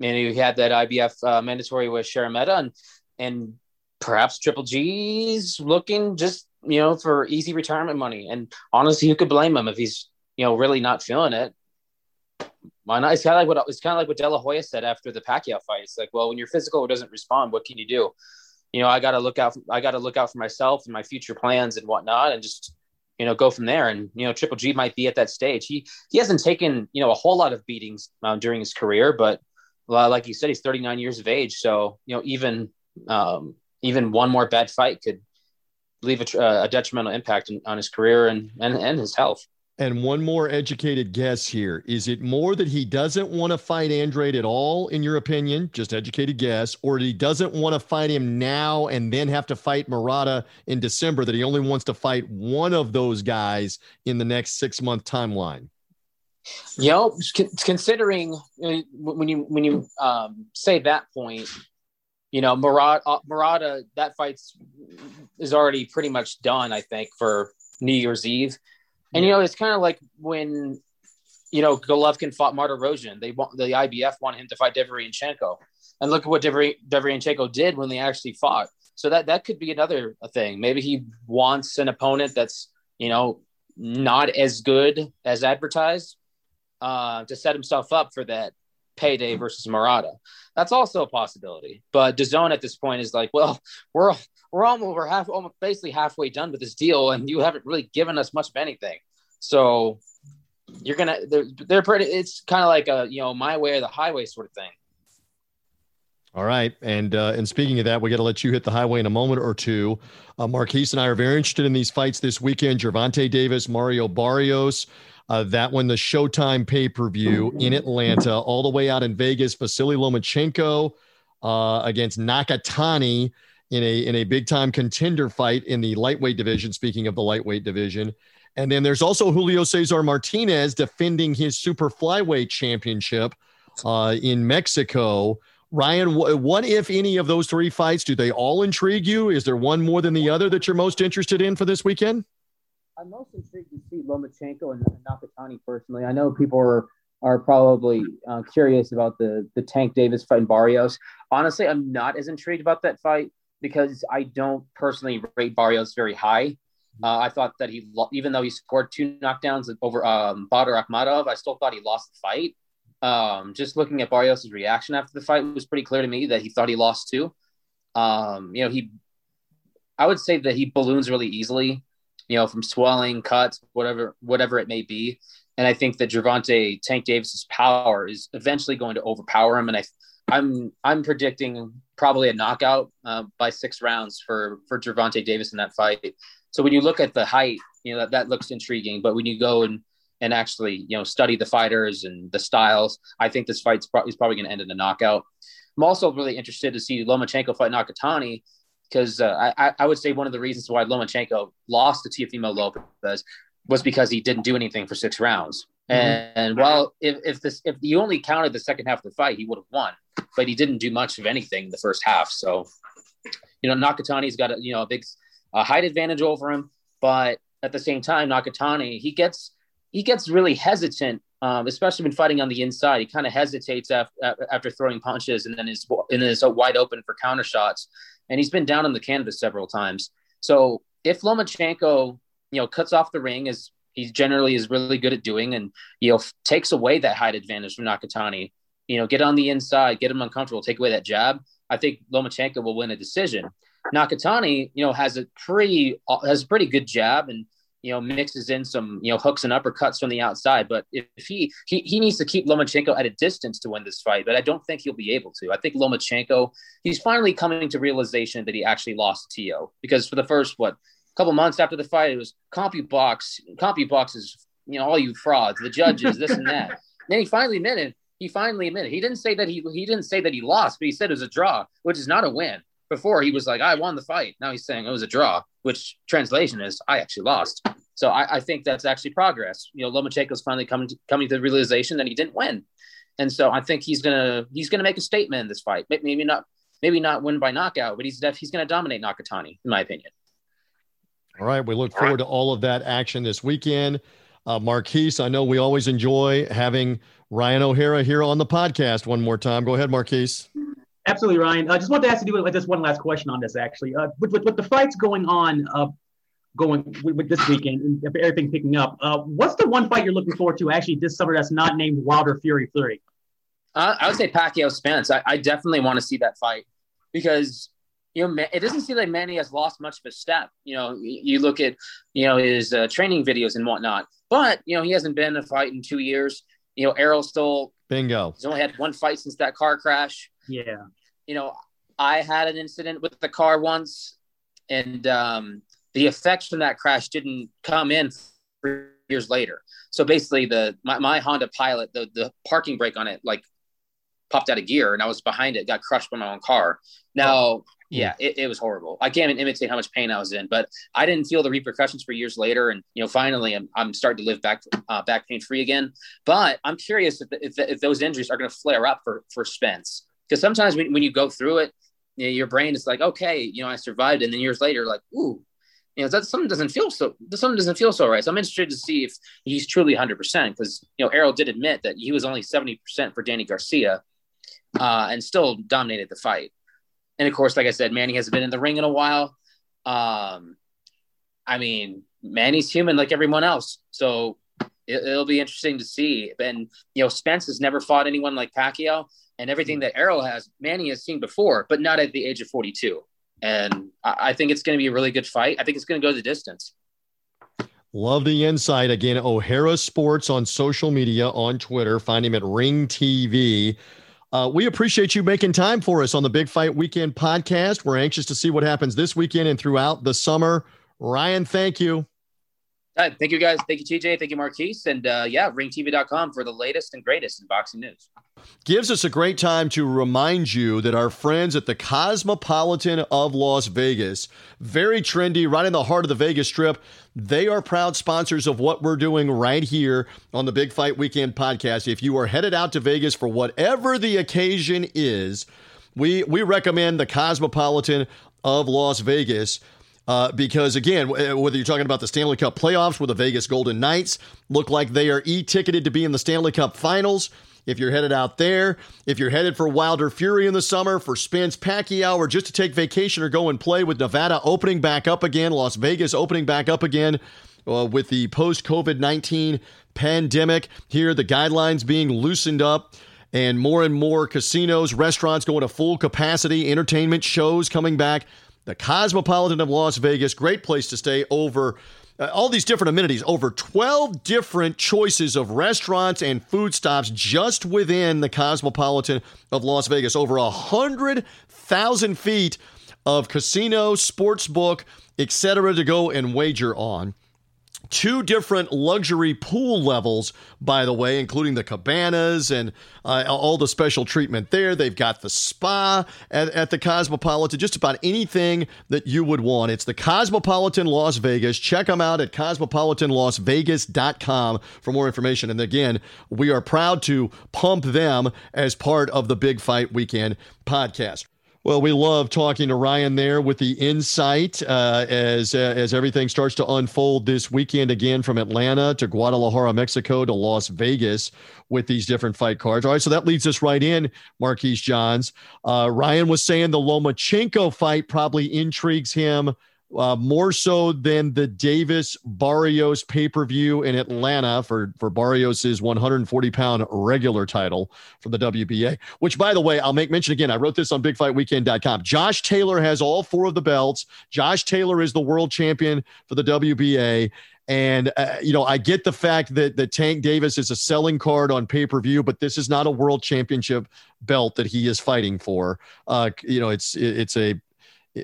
And he had that IBF uh, mandatory with Szeremeta, and and perhaps Triple G's looking just you know for easy retirement money. And honestly, who could blame him if he's you know really not feeling it? Why not? It's kind of like what it's kind of like what De La Hoya said after the Pacquiao fight. It's like, well, when your physical doesn't respond, what can you do? You know, I got to look out. I got to look out for myself and my future plans and whatnot, and just you know go from there. And you know, Triple G might be at that stage. He he hasn't taken you know a whole lot of beatings um, during his career, but uh, like you said, he's 39 years of age. So you know, even um, even one more bad fight could leave a, uh, a detrimental impact on his career and, and, and his health. And one more educated guess here. Is it more that he doesn't want to fight Andrade at all, in your opinion? Just educated guess. Or he doesn't want to fight him now and then have to fight Murata in December, that he only wants to fight one of those guys in the next six month timeline? You know, considering when you when you um, say that point, you know, Murata, uh, Murata, that fight's is already pretty much done, I think, for New Year's Eve. And you know, it's kind of like when you know Golovkin fought Martirosyan. They want the IBF wanted him to fight Derevyanchenko, and look at what Dever, Derevyanchenko did when they actually fought. So that that could be another thing. Maybe he wants an opponent that's you know not as good as advertised uh, to set himself up for that payday versus Murata. That's also a possibility. But DAZN at this point is like, well, we're we're almost we're half almost basically halfway done with this deal, and you haven't really given us much of anything. So you're gonna they're, they're pretty. It's kind of like a you know my way or the highway sort of thing. All right, and uh, and speaking of that, we got to let you hit the highway in a moment or two. Uh, Marquise and I are very interested in these fights this weekend. Gervonta Davis, Mario Barrios. Uh, that one, the Showtime pay per view in Atlanta, all the way out in Vegas. Vasily Lomachenko uh, against Nakatani in a in a big time contender fight in the lightweight division. Speaking of the lightweight division, and then there's also Julio Cesar Martinez defending his super flyweight championship uh, in Mexico. Ryan, what if any of those three fights do they all intrigue you? Is there one more than the other that you're most interested in for this weekend? I'm most intrigued to see Lomachenko and Nakatani personally. I know people are are probably uh, curious about the the Tank Davis fight in Barrios. Honestly, I'm not as intrigued about that fight because I don't personally rate Barrios very high. Uh, I thought that he, even though he scored two knockdowns over um, Batyr Akhmedov, I still thought he lost the fight. Um, just looking at Barrios' reaction after the fight was pretty clear to me that he thought he lost too. Um, you know, he, I would say that he balloons really easily you know, from swelling, cuts, whatever, whatever it may be. And I think that Gervonta Tank Davis's power is eventually going to overpower him. And I, I'm, I'm predicting probably a knockout uh, by six rounds for for Gervonta Davis in that fight. So when you look at the height, you know that, that looks intriguing. But when you go and and actually you know study the fighters and the styles, I think this fight's pro- is probably going to end in a knockout. I'm also really interested to see Lomachenko fight Nakatani because uh, I, I would say one of the reasons why Lomachenko lost to Teofimo Lopez was because he didn't do anything for six rounds. Mm-hmm. And, and well, if, if this if you only counted the second half of the fight, he would have won, but he didn't do much of anything in the first half. So, you know, Nakatani's got a you know a big uh, height advantage over him, but at the same time, Nakatani he gets he gets really hesitant um, especially when fighting on the inside. He kind of hesitates after, after throwing punches and then is and then is wide open for counter shots and he's been down on the canvas several times. So if Lomachenko, you know, cuts off the ring as he generally is really good at doing, and you know, takes away that height advantage from Nakatani, you know, get on the inside, get him uncomfortable, take away that jab. I think Lomachenko will win a decision. Nakatani, you know, has a pretty uh, has a pretty good jab and you know, mixes in some, you know, hooks and uppercuts from the outside. But if he, he he needs to keep Lomachenko at a distance to win this fight, but I don't think he'll be able to. I think Lomachenko, he's finally coming to realization that he actually lost Teo because for the first what couple months after the fight, it was CompuBox, CompuBox is you know all you frauds, the judges, this and that. then he finally admitted. He finally admitted. He didn't say that he he didn't say that he lost, but he said it was a draw, which is not a win before he was like, I won the fight. Now he's saying it was a draw, which translation is I actually lost. So I, I think that's actually progress. You know, Lomachenko's finally coming to, coming to the realization that he didn't win, and so I think he's gonna he's gonna make a statement in this fight. Maybe not maybe not win by knockout, but he's def- he's gonna dominate Nakatani, in my opinion. All right, we look forward to all of that action this weekend. Uh, Marquise, I know we always enjoy having Ryan O'Hara here on the podcast one more time. Go ahead, Marquise. Absolutely, Ryan. I just wanted to ask you just one last question on this, actually. Uh, with, with, with, the fights going on, uh, going with, with, this weekend, and everything picking up, uh, what's the one fight you're looking forward to actually this summer that's not named Wilder Fury Fury? Uh, I would say Pacquiao Spence. I, I definitely want to see that fight because you know it doesn't seem like Manny has lost much of a step. You know, you look at you know his uh, training videos and whatnot, but you know he hasn't been in a fight in two years. You know, Errol still bingo. He's only had one fight since that car crash. Yeah you know, I had an incident with the car once, and um, the effects from that crash didn't come in for years later. So basically, the my, my Honda Pilot, the the parking brake on it, like popped out of gear, and I was behind it, got crushed by my own car. Now, oh. Yeah, it, it, was horrible. I can't even imitate how much pain I was in, but I didn't feel the repercussions for years later. And you know, finally, I'm, I'm starting to live back uh, back pain free again. But I'm curious if, if, if those injuries are going to flare up for for Spence because sometimes when, when you go through it, you know, your brain is like, okay, you know, I survived, and then years later, like, ooh, you know, that something doesn't feel so, something doesn't feel so right. So I'm interested to see if he's truly 100 percent because you know, Errol did admit that he was only 70 percent for Danny Garcia, uh, and still dominated the fight. And of course, like I said, Manny hasn't been in the ring in a while. Um, I mean, Manny's human like everyone else, so it, will be interesting to see. And you know, Spence has never fought anyone like Pacquiao, and everything that Errol has, Manny has seen before, but not at the age of 42. And I, I think it's going to be a really good fight. I think it's going to go the distance. Love the insight. Again, O'Hara Sports on social media, on Twitter. Find him at Ring TV. Uh, we appreciate you making time for us on the Big Fight Weekend podcast. We're anxious to see what happens this weekend and throughout the summer. Ryan, thank you. Uh, thank you guys. Thank you, TJ. Thank you, Marquise. And uh, yeah, ringtv.com for the latest and greatest in boxing news. Gives us a great time to remind you that our friends at the Cosmopolitan of Las Vegas, very trendy, right in the heart of the Vegas Strip, they are proud sponsors of what we're doing right here on the Big Fight Weekend podcast. If you are headed out to Vegas for whatever the occasion is, we we recommend the Cosmopolitan of Las Vegas. Uh, because again, whether you're talking about the Stanley Cup playoffs, where the Vegas Golden Knights look like they are e-ticketed to be in the Stanley Cup Finals, if you're headed out there, if you're headed for Wilder Fury in the summer, for Spence Pacquiao, or just to take vacation or go and play with Nevada opening back up again, Las Vegas opening back up again uh, with the post COVID 19 pandemic. Here, the guidelines being loosened up and more and more casinos, restaurants going to full capacity, entertainment shows coming back the Cosmopolitan of Las Vegas, great place to stay over uh, all these different amenities, over 12 different choices of restaurants and food stops just within the Cosmopolitan of Las Vegas, over a 100,000 feet of casino, sports book, etc. to go and wager on two different luxury pool levels, by the way, including the cabanas and uh, all the special treatment there. They've got the spa at, at, the Cosmopolitan, just about anything that you would want. It's the Cosmopolitan Las Vegas. Check them out at cosmopolitanlasvegas.com for more information. And again, we are proud to pump them as part of the Big Fight Weekend podcast. Well, we love talking to Ryan there with the insight uh, as uh, as everything starts to unfold this weekend again from Atlanta to Guadalajara, Mexico to Las Vegas with these different fight cards. All right, so that leads us right in, Marquise Johns. Uh, Ryan was saying the Lomachenko fight probably intrigues him uh, more so than the Davis Barrios pay per view in Atlanta for for Barrios's 140 pound regular title from the WBA. Which, by the way, I'll make mention again. I wrote this on BigFightWeekend.com. Josh Taylor has all four of the belts. Josh Taylor is the world champion for the WBA. And uh, you know, I get the fact that that Tank Davis is a selling card on pay per view, but this is not a world championship belt that he is fighting for. Uh, you know, it's it's a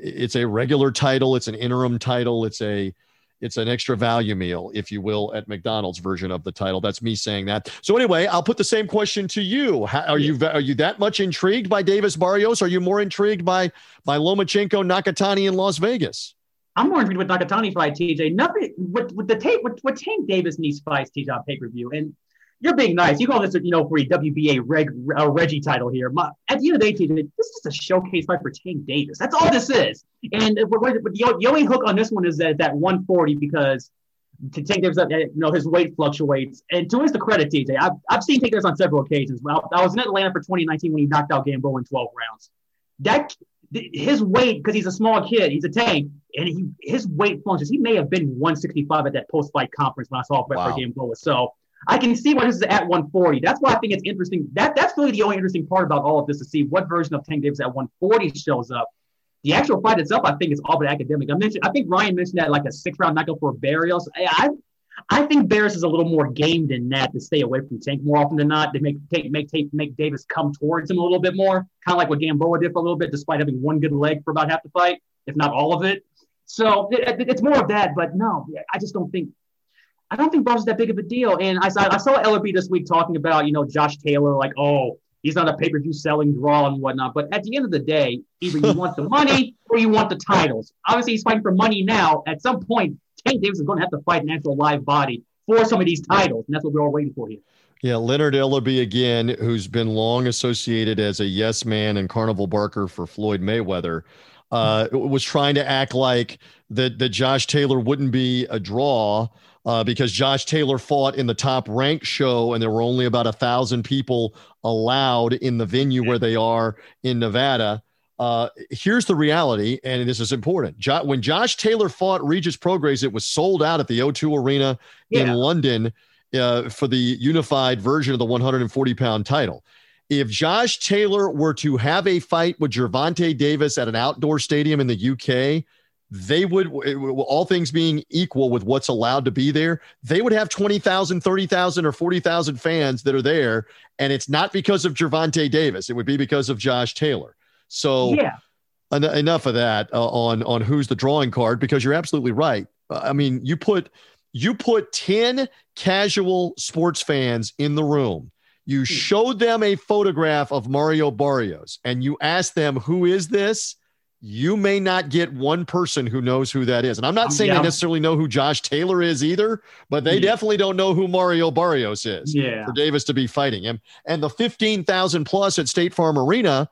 it's a regular title, it's an interim title, it's a it's an extra value meal, if you will, at McDonald's version of the title. That's me saying that. So anyway, I'll put the same question to you. How, are you are you that much intrigued by Davis Barrios? Are you more intrigued by by Lomachenko Nakatani in Las Vegas? I'm more intrigued with Nakatani fight, TJ. Nothing with, with the tape. What, what Tank Davis needs fights, TJ, on pay per view, and you're being nice. You call this, you know, for a WBA reg, uh, Reggie title here. My, at the end of the day, this is just a showcase fight for Tank Davis. That's all this is. And what, what, the, the only hook on this one is that that 140 because Tank Davis, uh, you know, his weight fluctuates. And to his the credit, TJ, I've, I've seen Tank Davis on several occasions. Well, I was in Atlanta for 2019 when he knocked out Gamboa in 12 rounds. That his weight, because he's a small kid, he's a tank, and he his weight fluctuates. He may have been 165 at that post fight conference when I saw him wow. for Gamboa. So I can see why this is at 140. That's why I think it's interesting. That that's really the only interesting part about all of this to see what version of Tank Davis at 140 shows up. The actual fight itself, I think, is all but academic. I mentioned, I think Ryan mentioned that like a six round knockout for Barrios. I, I think Barrios is a little more game than that to stay away from Tank more often than not. To make take, make take, make Davis come towards him a little bit more, kind of like what Gamboa did for a little bit, despite having one good leg for about half the fight, if not all of it. So it, it's more of that. But no, I just don't think I don't think Bob's that big of a deal. And I saw I saw Ellerbe this week talking about you know Josh Taylor like oh he's not a pay per view selling draw and whatnot. But at the end of the day, either you want the money or you want the titles. Obviously, he's fighting for money now. At some point, Tank Davis is going to have to fight an actual live body for some of these titles, and that's what we're all waiting for here. Yeah, Leonard Ellerbe again, who's been long associated as a yes man and carnival barker for Floyd Mayweather, uh, was trying to act like that that Josh Taylor wouldn't be a draw uh, because Josh Taylor fought in the top ranked show and there were only about a thousand people allowed in the venue where they are in Nevada. Uh, here's the reality, and this is important. Jo- when Josh Taylor fought Regis Prograis, it was sold out at the O2 Arena Yeah. in London uh, for the unified version of the 140 pound title. If Josh Taylor were to have a fight with Gervonta Davis at an outdoor stadium in the UK, they would, all things being equal with what's allowed to be there, they would have 20,000, 30,000, or 40,000 fans that are there. And it's not because of Gervonta Davis, it would be because of Josh Taylor. So, yeah, en- enough of that uh, on on who's the drawing card because you're absolutely right. Uh, I mean, you put you put 10 casual sports fans in the room. You showed them a photograph of Mario Barrios and you asked them, "Who is this?" You may not get one person who knows who that is. And I'm not Um, saying yeah. they necessarily know who Josh Taylor is either, but they Yeah. definitely don't know who Mario Barrios is yeah. for Davis to be fighting him. And the 15,000 plus at State Farm Arena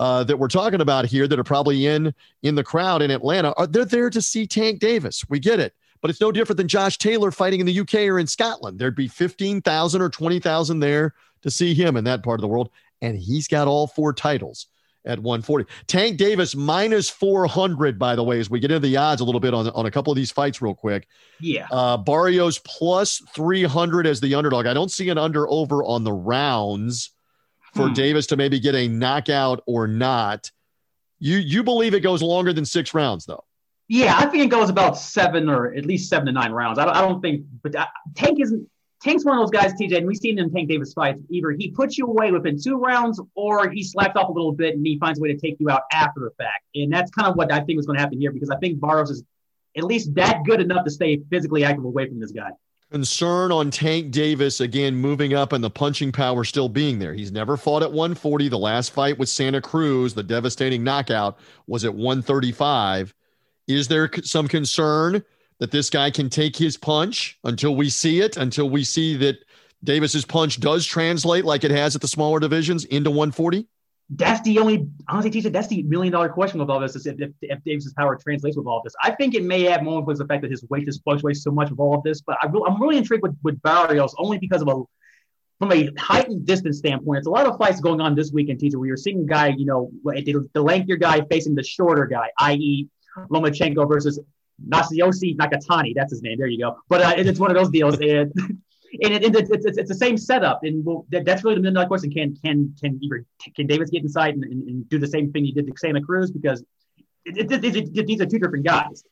uh, that we're talking about here that are probably in in the crowd in Atlanta are they're there to see Tank Davis. We get it. But it's no different than Josh Taylor fighting in the UK or in Scotland. There'd be 15,000 or 20,000 there to see him in that part of the world. And he's got all four titles at 140. Tank Davis minus 400, by the way, as we get into the odds a little bit on, on a couple of these fights, real quick. Yeah. Uh, Barrios plus 300 as the underdog. I don't see an under over on the rounds for Hmm. Davis to maybe get a knockout or not. You you believe it goes longer than six rounds though? Yeah, I think it goes about seven or at least seven to nine rounds. I don't, I don't think, but uh, Tank isn't. Tank's one of those guys, TJ, and we've seen in Tank Davis fights. Either he puts you away within two rounds, or he slaps off a little bit and he finds a way to take you out after the fact. And that's kind of what I think is going to happen here because I think Barrios is at least that good enough to stay physically active away from this guy. Concern on Tank Davis again moving up and the punching power still being there. He's never fought at 140. The last fight with Santa Cruz, the devastating knockout, was at 135. Is there some concern that this guy can take his punch until we see it, until we see that Davis's punch does translate like it has at the smaller divisions into 140? That's the only honestly, TJ. That's the million dollar question with all this is if, if, if Davis's power translates with all of this. I think it may have more influence the fact that his weight just fluctuates so much with all of this. But I, I'm really intrigued with, with Barrios only because of a from a height and distance standpoint. It's a lot of fights going on this weekend, TJ, where you're seeing a guy, you know, the, the lengthier guy facing the shorter guy, i.e., Lomachenko versus Masayoshi Nakatani. That's his name. There you go. But uh, it- it's one of those deals. And, and it, it, it's, it's, it's the same setup, and well, that, that's really the dollar question. Can can can can Davis get inside and, and, and do the same thing he did to Santa Cruz? Because it, it, these are two different guys.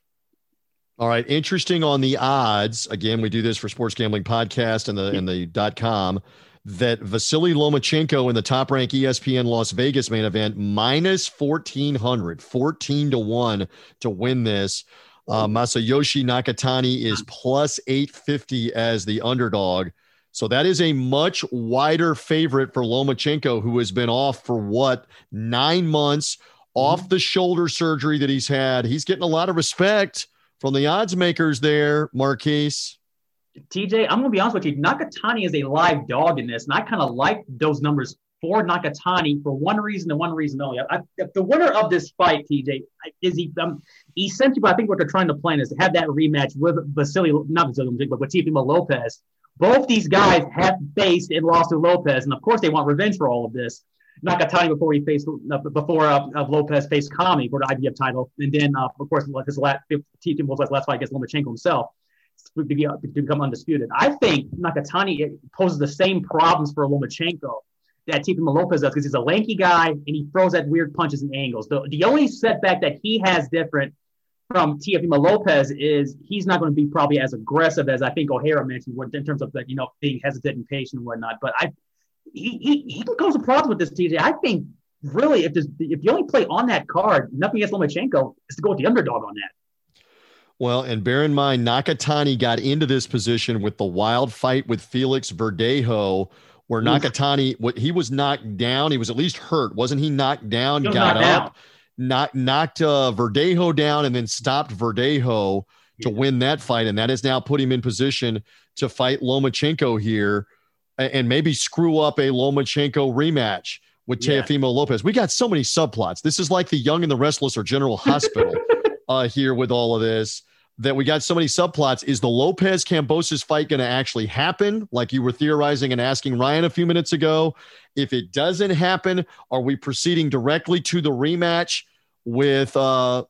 All right, interesting on the odds. Again, we do this for Sports Gambling Podcast and the and the dot com that Vasily Lomachenko in the top rank ESPN Las Vegas main event minus 1400, 14 to 1 to win this. Uh, Masayoshi Nakatani is plus 850 as the underdog. So that is a much wider favorite for Lomachenko, who has been off for what, nine months, off the shoulder surgery that he's had. He's getting a lot of respect from the odds makers there, Marquise. TJ, I'm gonna be honest with you. Nakatani is a live dog in this, and I kind of like those numbers for Nakatani for one reason and one reason only. I, if the winner of this fight, TJ, is he um, essentially. I think what they're trying to plan is to have that rematch with Vasily, not Vasily, but with Lopez. Both these guys have faced and lost to Lopez, and of course they want revenge for all of this. Nakatani before he faced uh, before uh, Lopez faced Commey for the IBF title, and then uh, of course his last Teofimo's last fight against Lomachenko himself to become undisputed. I think Nakatani poses the same problems for Lomachenko that Teofimo Lopez does because he's a lanky guy and he throws at weird punches and angles. The, the only setback that he has different from Teofimo Lopez is he's not going to be probably as aggressive as I think O'Hara mentioned in terms of like you know being hesitant and patient and whatnot. But I he he, he can cause a problem with this TJ. I think really if there's if you only play on that card, nothing against Lomachenko is to go with the underdog on that. Well, and bear in mind, Nakatani got into this position with the wild fight with Felix Verdejo, where Oof. Nakatani, what he was knocked down. He was at least hurt, wasn't he? Knocked down, He got knocked up, down. knocked knocked uh, Verdejo down, and then stopped Verdejo to win that fight, and that has now put him in position to fight Lomachenko here, and maybe screw up a Lomachenko rematch with Yeah. Teofimo Lopez. We got so many subplots. This is like the Young and the Restless or General Hospital uh, here with all of this. That we got so many subplots. Is the Lopez Kambosos fight going to actually happen, like you were theorizing and asking Ryan a few minutes ago? If it doesn't happen, are we proceeding directly to the rematch with? uh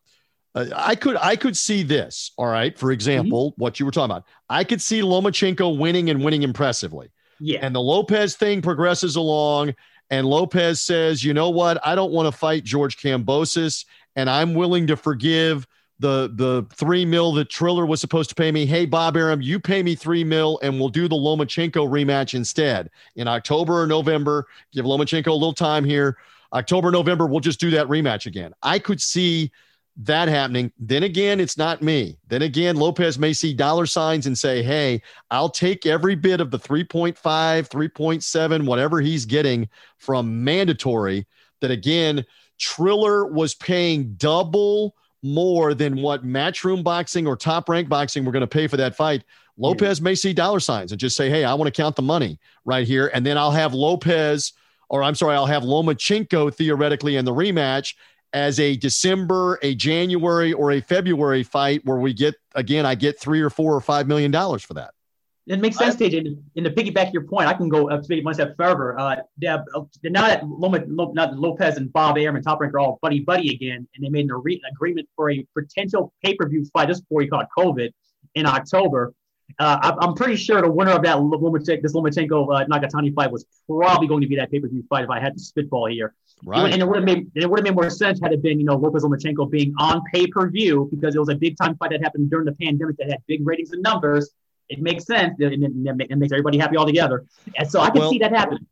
I could I could see this. All right, for example, mm-hmm. what you were talking about, I could see Lomachenko winning and winning impressively. Yeah, and the Lopez thing progresses along, and Lopez says, you know what, I don't want to fight George Kambosos, and I'm willing to forgive the the three mil that Triller was supposed to pay me. Hey, Bob Arum, you pay me three mil, and we'll do the Lomachenko rematch instead in October or November. Give Lomachenko a little time here. October, November, we'll just do that rematch again. I could see that happening. Then again, it's not me. Then again, Lopez may see dollar signs and say, Hey, I'll take every bit of the 3.5, 3.7, whatever he's getting from mandatory. That again, Triller was paying double more than what matchroom boxing or top rank boxing were going to pay for that fight. Lopez may see dollar signs and just say, Hey, I want to count the money right here. And then I'll have Lopez, or I'm sorry, I'll have Lomachenko theoretically in the rematch as a December, a January, or a February fight where we get, again, I get three or four or five million dollars for that. It makes sense, TJ. And to piggyback your point, I can go up to one step further. Uh, now that Loma, not Lopez and Bob Arum and Top Rank are all buddy buddy again, and they made an agreement for a potential pay per view fight just before he caught COVID in October. Uh, I'm pretty sure the winner of that Lomachenko, this Lomachenko uh, Nakatani fight was probably going to be that pay per view fight if I had to spitball here. Right. And it would have made it would have made more sense had it been you know Lopez Lomachenko being on pay per view because it was a big time fight that happened during the pandemic that had big ratings and numbers it makes sense and it, makes everybody happy all together. And so I can well, see that happening.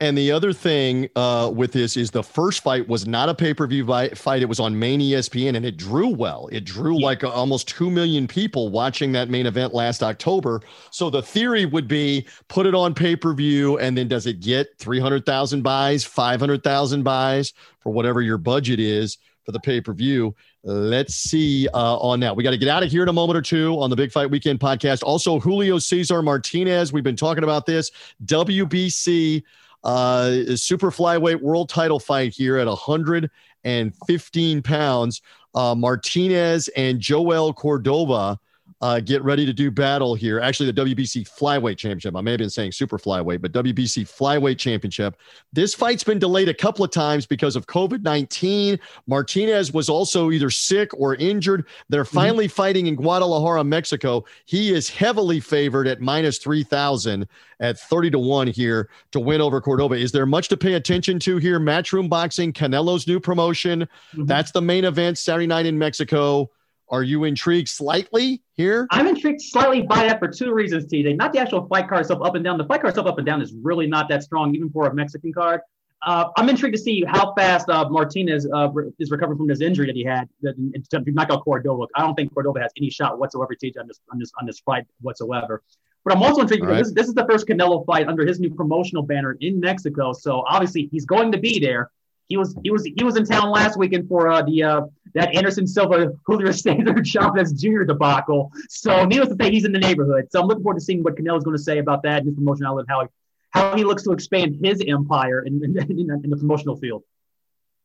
And the other thing uh, with this is the first fight was not a pay per view fight. It was on main ESPN and it drew well. It drew yeah. like almost 2 million people watching that main event last October. So the theory would be put it on pay per view and then does it get 300,000 buys, 500,000 buys for whatever your budget is for the pay per view? Let's see uh, on that. We got to get out of here in a moment or two on the Big Fight Weekend podcast. Also, Julio Cesar Martinez. We've been talking about this. WBC uh, super flyweight world title fight here at 115 pounds. Uh, Martinez and Joel Cordova uh, get ready to do battle here. Actually, the WBC Flyweight Championship. I may have been saying Super Flyweight, but WBC Flyweight Championship. This fight's been delayed a couple of times because of COVID 19. Martinez was also either sick or injured. They're mm-hmm. finally mm-hmm. fighting in Guadalajara, Mexico. He is heavily favored at minus 3,000 at 30 to 1 here to win over Cordova. Is there much to pay attention to here? Matchroom Boxing, Canelo's new promotion. Mm-hmm. That's the main event Saturday night in Mexico. Are you intrigued slightly here? I'm intrigued slightly by that for two reasons, TJ. Not the actual fight card itself up and down. The fight card itself up and down is really not that strong, even for a Mexican card. Uh, I'm intrigued to see how fast uh, Martinez uh, re- is recovering from this injury that he had to knock out Cordova. I don't think Cordova has any shot whatsoever, TJ, on this on this on this fight whatsoever. But I'm also intrigued because right. this, this is the first Canelo fight under his new promotional banner in Mexico. So obviously he's going to be there. He was he was he was in town last weekend for uh, the uh, that Anderson Silva Julio Cesar Chavez Jr. debacle. So needless to say, he's in the neighborhood. So I'm looking forward to seeing what Canelo's going to say about that and his promotion outlet, how he, how he looks to expand his empire in, in, in, in the promotional field.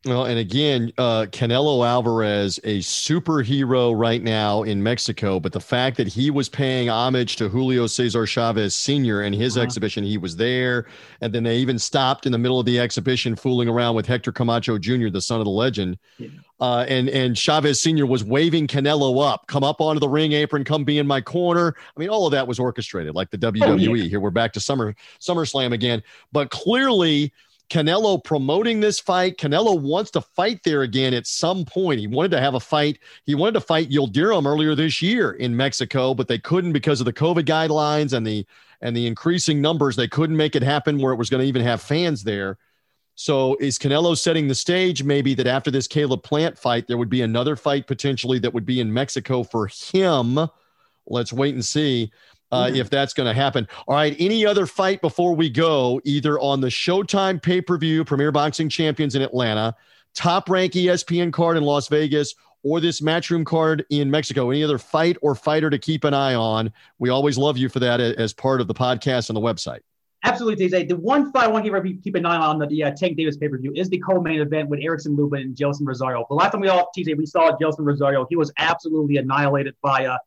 Well, and again, uh, Canelo Alvarez, a superhero right now in Mexico, but the fact that he was paying homage to Julio Cesar Chavez Sr. in his uh-huh. exhibition, he was there. And then they even stopped in the middle of the exhibition fooling around with Hector Camacho Jr., the son of the legend. Yeah. Uh, and and Chavez Sr. was waving Canelo up, come up onto the ring apron, come be in my corner. I mean, all of that was orchestrated, like the WWE. Oh, yeah. Here we're back to Summer SummerSlam again, but clearly Canelo promoting this fight. Canelo wants to fight there again at some point. He wanted to have a fight. He wanted to fight Yildirim earlier this year in Mexico, but they couldn't because of the COVID guidelines and the and the increasing numbers. They couldn't make it happen where it was going to even have fans there. So is Canelo setting the stage maybe that after this Caleb Plant fight, there would be another fight potentially that would be in Mexico for him? Let's wait and see uh, mm-hmm. if that's going to happen. All right. Any other fight before we go, either on the Showtime pay per view, Premier Boxing Champions in Atlanta, top rank ESPN card in Las Vegas, or this matchroom card in Mexico? Any other fight or fighter to keep an eye on? We always love you for that as part of the podcast and the website. Absolutely, TJ. The one fight I want to keep an eye on the, uh, Tank Davis pay per view is the co-main event with Erickson Lubin and Gelson Rosario. The last time we all TJ we saw Gelson Rosario, he was absolutely annihilated by uh,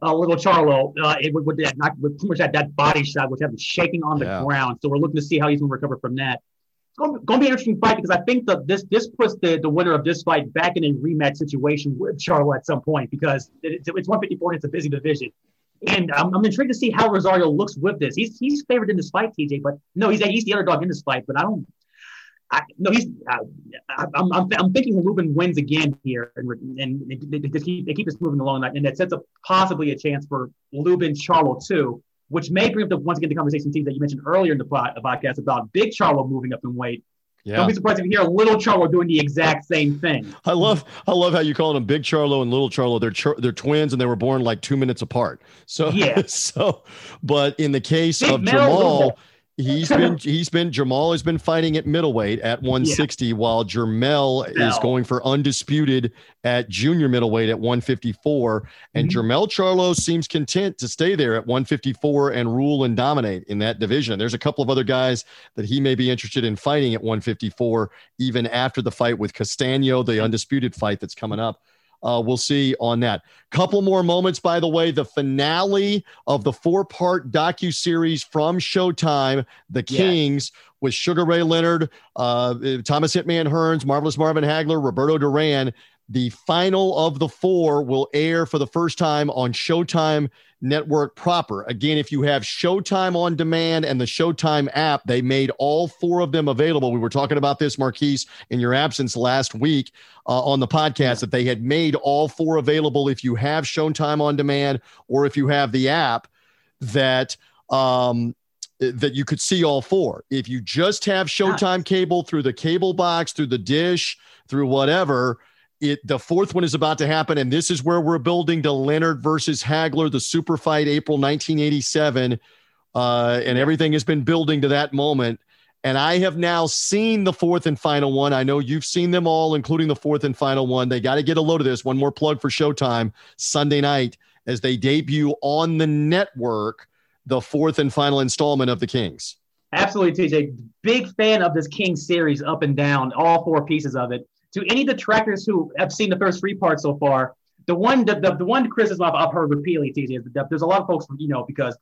uh, little Charlo uh, it, with, with that not, with pretty much that, that body shot, which had him shaking on the Yeah. ground. So we're looking to see how he's going to recover from that. It's going, to be an interesting fight because I think that this this puts the, the winner of this fight back in a rematch situation with Charlo at some point because it, it's, it's 154 and it's a busy division. And I'm, I'm intrigued to see how Rosario looks with this. He's he's favored in this fight, TJ, but no, he's he's the underdog in this fight. But I don't. I, no, he's. Uh, I, I'm, I'm, I'm thinking Lubin wins again here, and and they, they, keep they keep this moving along, and that sets up possibly a chance for Lubin Charlo too, which may bring up the, once again the conversation team that you mentioned earlier in the pod, podcast about Big Charlo moving up in weight. Don't be surprised if you hear Little Charlo doing the exact same thing. I love I love how you call them Big Charlo and Little Charlo. They're char- they're twins and they were born like two minutes apart. So Yeah. so but in the case Big of little Jermall. He's been he's been Jermall has been fighting at middleweight at 160 while Jermell is going for undisputed at junior middleweight at 154 and Mhm. Jermell Charlo seems content to stay there at 154 and rule and dominate in that division. There's a couple of other guys that he may be interested in fighting at 154 even after the fight with Castano, the undisputed fight that's coming up. Uh, we'll see on that. Couple more moments, by the way. The finale of the four-part docu series from Showtime, The. Kings, with Sugar Ray Leonard, uh, Thomas Hitman Hearns, Marvelous Marvin Hagler, Roberto Duran. The final of the four will air for the first time on Showtime Network proper. Again, if you have Showtime on demand and the Showtime app, they made all four of them available. We were talking about this, Marquise, in your absence last week uh, on the podcast, that they had made all four available if you have Showtime on demand or if you have the app that um, that you could see all four. If you just have Showtime cable through the cable box, through the dish, through whatever, it the fourth one is about to happen, and this is where we're building to Leonard versus Hagler, the super fight, April 1987, uh, and everything has been building to that moment. And I have now seen the fourth and final one. I know you've seen them all, including the fourth and final one. They got to get a load of this. One more plug for Showtime Sunday night as they debut on the network the fourth and final installment of the Kings. Absolutely, TJ. Big fan of this King series, up and down, all four pieces of it. To any detractors who have seen the first three parts so far, the one the, the, the one criticism I've, I've heard repeatedly, TJ, is that there's a lot of folks, you know, because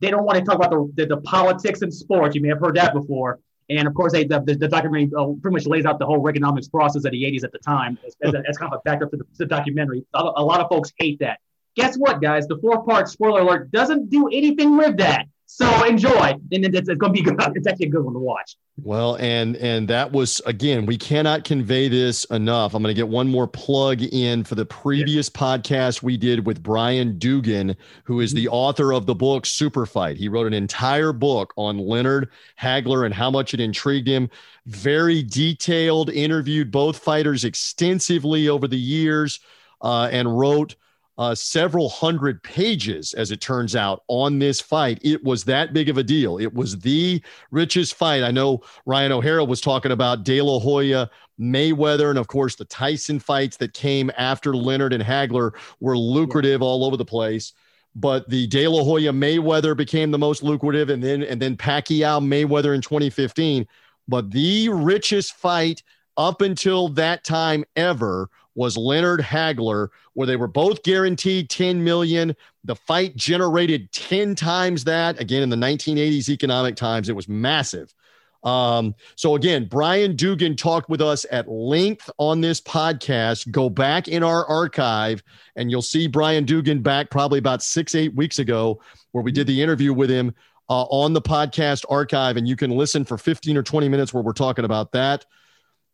they don't want to talk about the, the, the politics and sports. You may have heard that before. And of course, they, the, the, documentary uh, pretty much lays out the whole economics process of the 80s at the time as, as, a, as kind of a backup to the, the documentary. A, a lot of folks hate that. Guess what, guys? The four part spoiler alert doesn't do anything with that. So enjoy, and it's, it's going to be good. It's actually a good one to watch. Well, and and that was again, we cannot convey this enough. I'm going to get one more plug in for the previous podcast we did with Brian Doogan, who is the author of the book Super Fight. He wrote an entire book on Leonard Hagler and how much it intrigued him. Very detailed, interviewed both fighters extensively over the years, uh, and wrote uh, several hundred pages, as it turns out, on this fight. It was that big of a deal. It was the richest fight. I know Ryan O'Hara was talking about De La Hoya, Mayweather, and of course the Tyson fights that came after Leonard and Hagler were lucrative all over the place. But the De La Hoya Mayweather became the most lucrative, and then and then Pacquiao Mayweather in 2015. But the richest fight up until that time ever was Leonard Hagler, where they were both guaranteed 10 million. The fight generated 10 times that. Again, in the 1980s economic times, it was massive. Um, so again, Brian Doogan talked with us at length on this podcast. Go back in our archive and you'll see Brian Doogan back probably about six, eight weeks ago, where we did the interview with him uh, on the podcast archive. And you can listen for 15 or 20 minutes where we're talking about that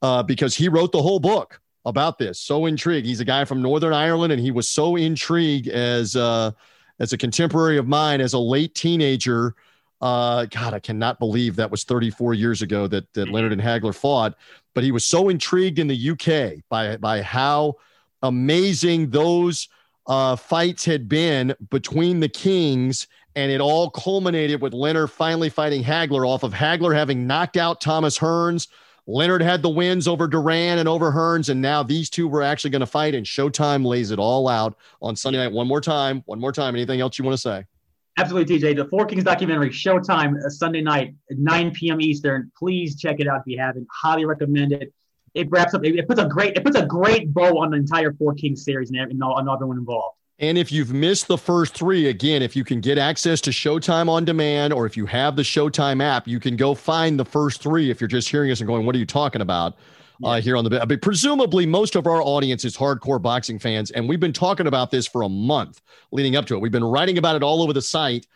uh, because he wrote the whole book about this. So intrigued. He's a guy from Northern Ireland, and he was so intrigued as uh, as a contemporary of mine as a late teenager. Uh, God, I cannot believe that was 34 years ago that that Leonard and Hagler fought. But he was so intrigued in the UK by by how amazing those uh, fights had been between the Kings. And it all culminated with Leonard finally fighting Hagler off of Hagler having knocked out Thomas Hearns. Leonard had the wins over Duran and over Hearns, and now these two were actually going to fight, and Showtime lays it all out on Sunday night. One more time, one more time. Anything else you want to say? Absolutely, TJ. The Four Kings documentary, Showtime, uh, Sunday night, 9 p.m. Eastern. Please check it out if you haven't. Highly recommend it. It wraps up. It, it puts a great. It puts a great bow on the entire Four Kings series and, and all, and everyone involved. And if you've missed the first three, again, if you can get access to Showtime on demand or if you have the Showtime app, you can go find the first three if you're just hearing us and going, What are you talking about? Uh, here on the but presumably most of our audience is hardcore boxing fans and we've been talking about this for a month leading up to it we've been writing about it all over the site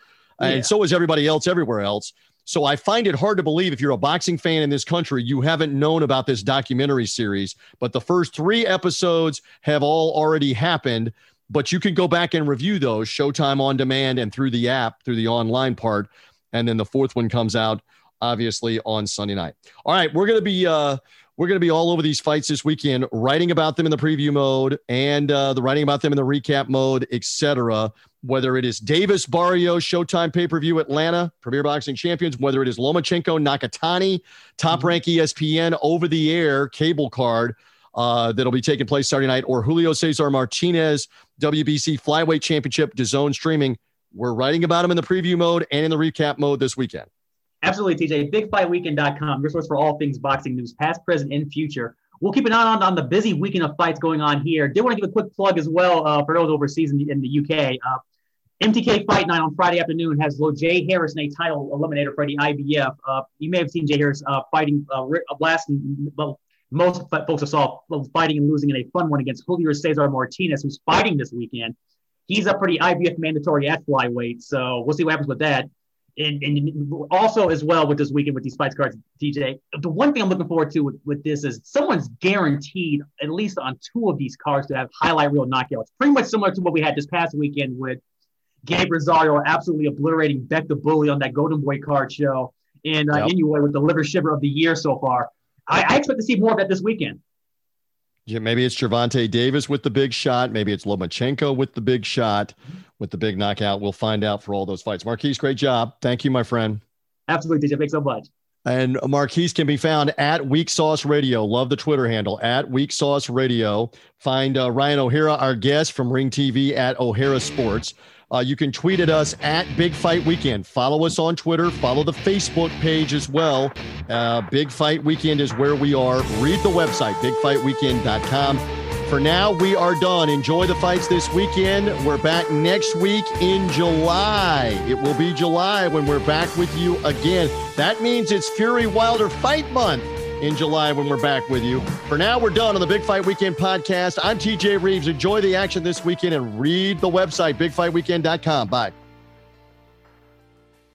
yeah. and so is everybody else everywhere else so I find it hard to believe if you're a boxing fan in this country, you haven't known about this documentary series. But the first three episodes have all already happened. But you can go back and review those Showtime on demand and through the app, through the online part. And then the fourth one comes out obviously on Sunday night. All right, we're gonna be uh we're going to be all over these fights this weekend, writing about them in the preview mode and uh, the writing about them in the recap mode, etc. Whether it is Davis Barrios Showtime pay per view Atlanta Premier Boxing Champions, whether it is Lomachenko Nakatani Top mm-hmm. Rank ESPN over the air cable card uh, that'll be taking place Saturday night, or Julio Cesar Martinez WBC Flyweight Championship DAZN streaming. We're writing about them in the preview mode and in the recap mode this weekend. Absolutely, TJ. BigFightWeekend.com, your source for all things boxing news, past, present, and future. We'll keep an eye on, on the busy weekend of fights going on here. Did want to give a quick plug as well uh, for those overseas in the, in the UK. Uh, MTK Fight Night on Friday afternoon has Jay Harris in a title eliminator for the IBF. Uh, you may have seen Jay Harris uh, fighting uh, last. Well, most folks saw fighting and losing in a fun one against Julio Cesar Martinez, who's fighting this weekend. He's a pretty IBF mandatory at flyweight, so we'll see what happens with that and, and also as well with this weekend with these fights cards, TJ. The one thing I'm looking forward to with, with this is someone's guaranteed at least on two of these cards to have highlight reel knockouts. Pretty much similar to what we had this past weekend with Gabe Rosado absolutely obliterating Bek the Bully on that Golden Boy card show, and uh, yep. anyway with the liver shiver of the year so far. I, I expect to see more of that this weekend. Yeah, maybe it's Gervonta Davis with the big shot. Maybe it's Lomachenko with the big shot, with the big knockout. We'll find out for all those fights. Marquise, great job. Thank you, my friend. Absolutely, TJ. Thanks so much. And Marquise can be found at Weak Sauce Radio. Love the Twitter handle at Weak Sauce Radio. Find uh, Ryan O'Hara, our guest from Ring TV at O'Hara Sports. Uh, you can tweet at us at Big Fight Weekend. Follow us on Twitter. Follow the Facebook page as well. Uh, Big Fight Weekend is where we are. Read the website, bigfightweekend.com. For now, we are done. Enjoy the fights this weekend. We're back next week in July. It will be July when we're back with you again. That means it's Fury Wilder Fight Month in July when we're back with you. For now, we're done on the Big Fight Weekend podcast. I'm TJ Reeves. Enjoy the action this weekend and read the website, bigfightweekend.com. Bye.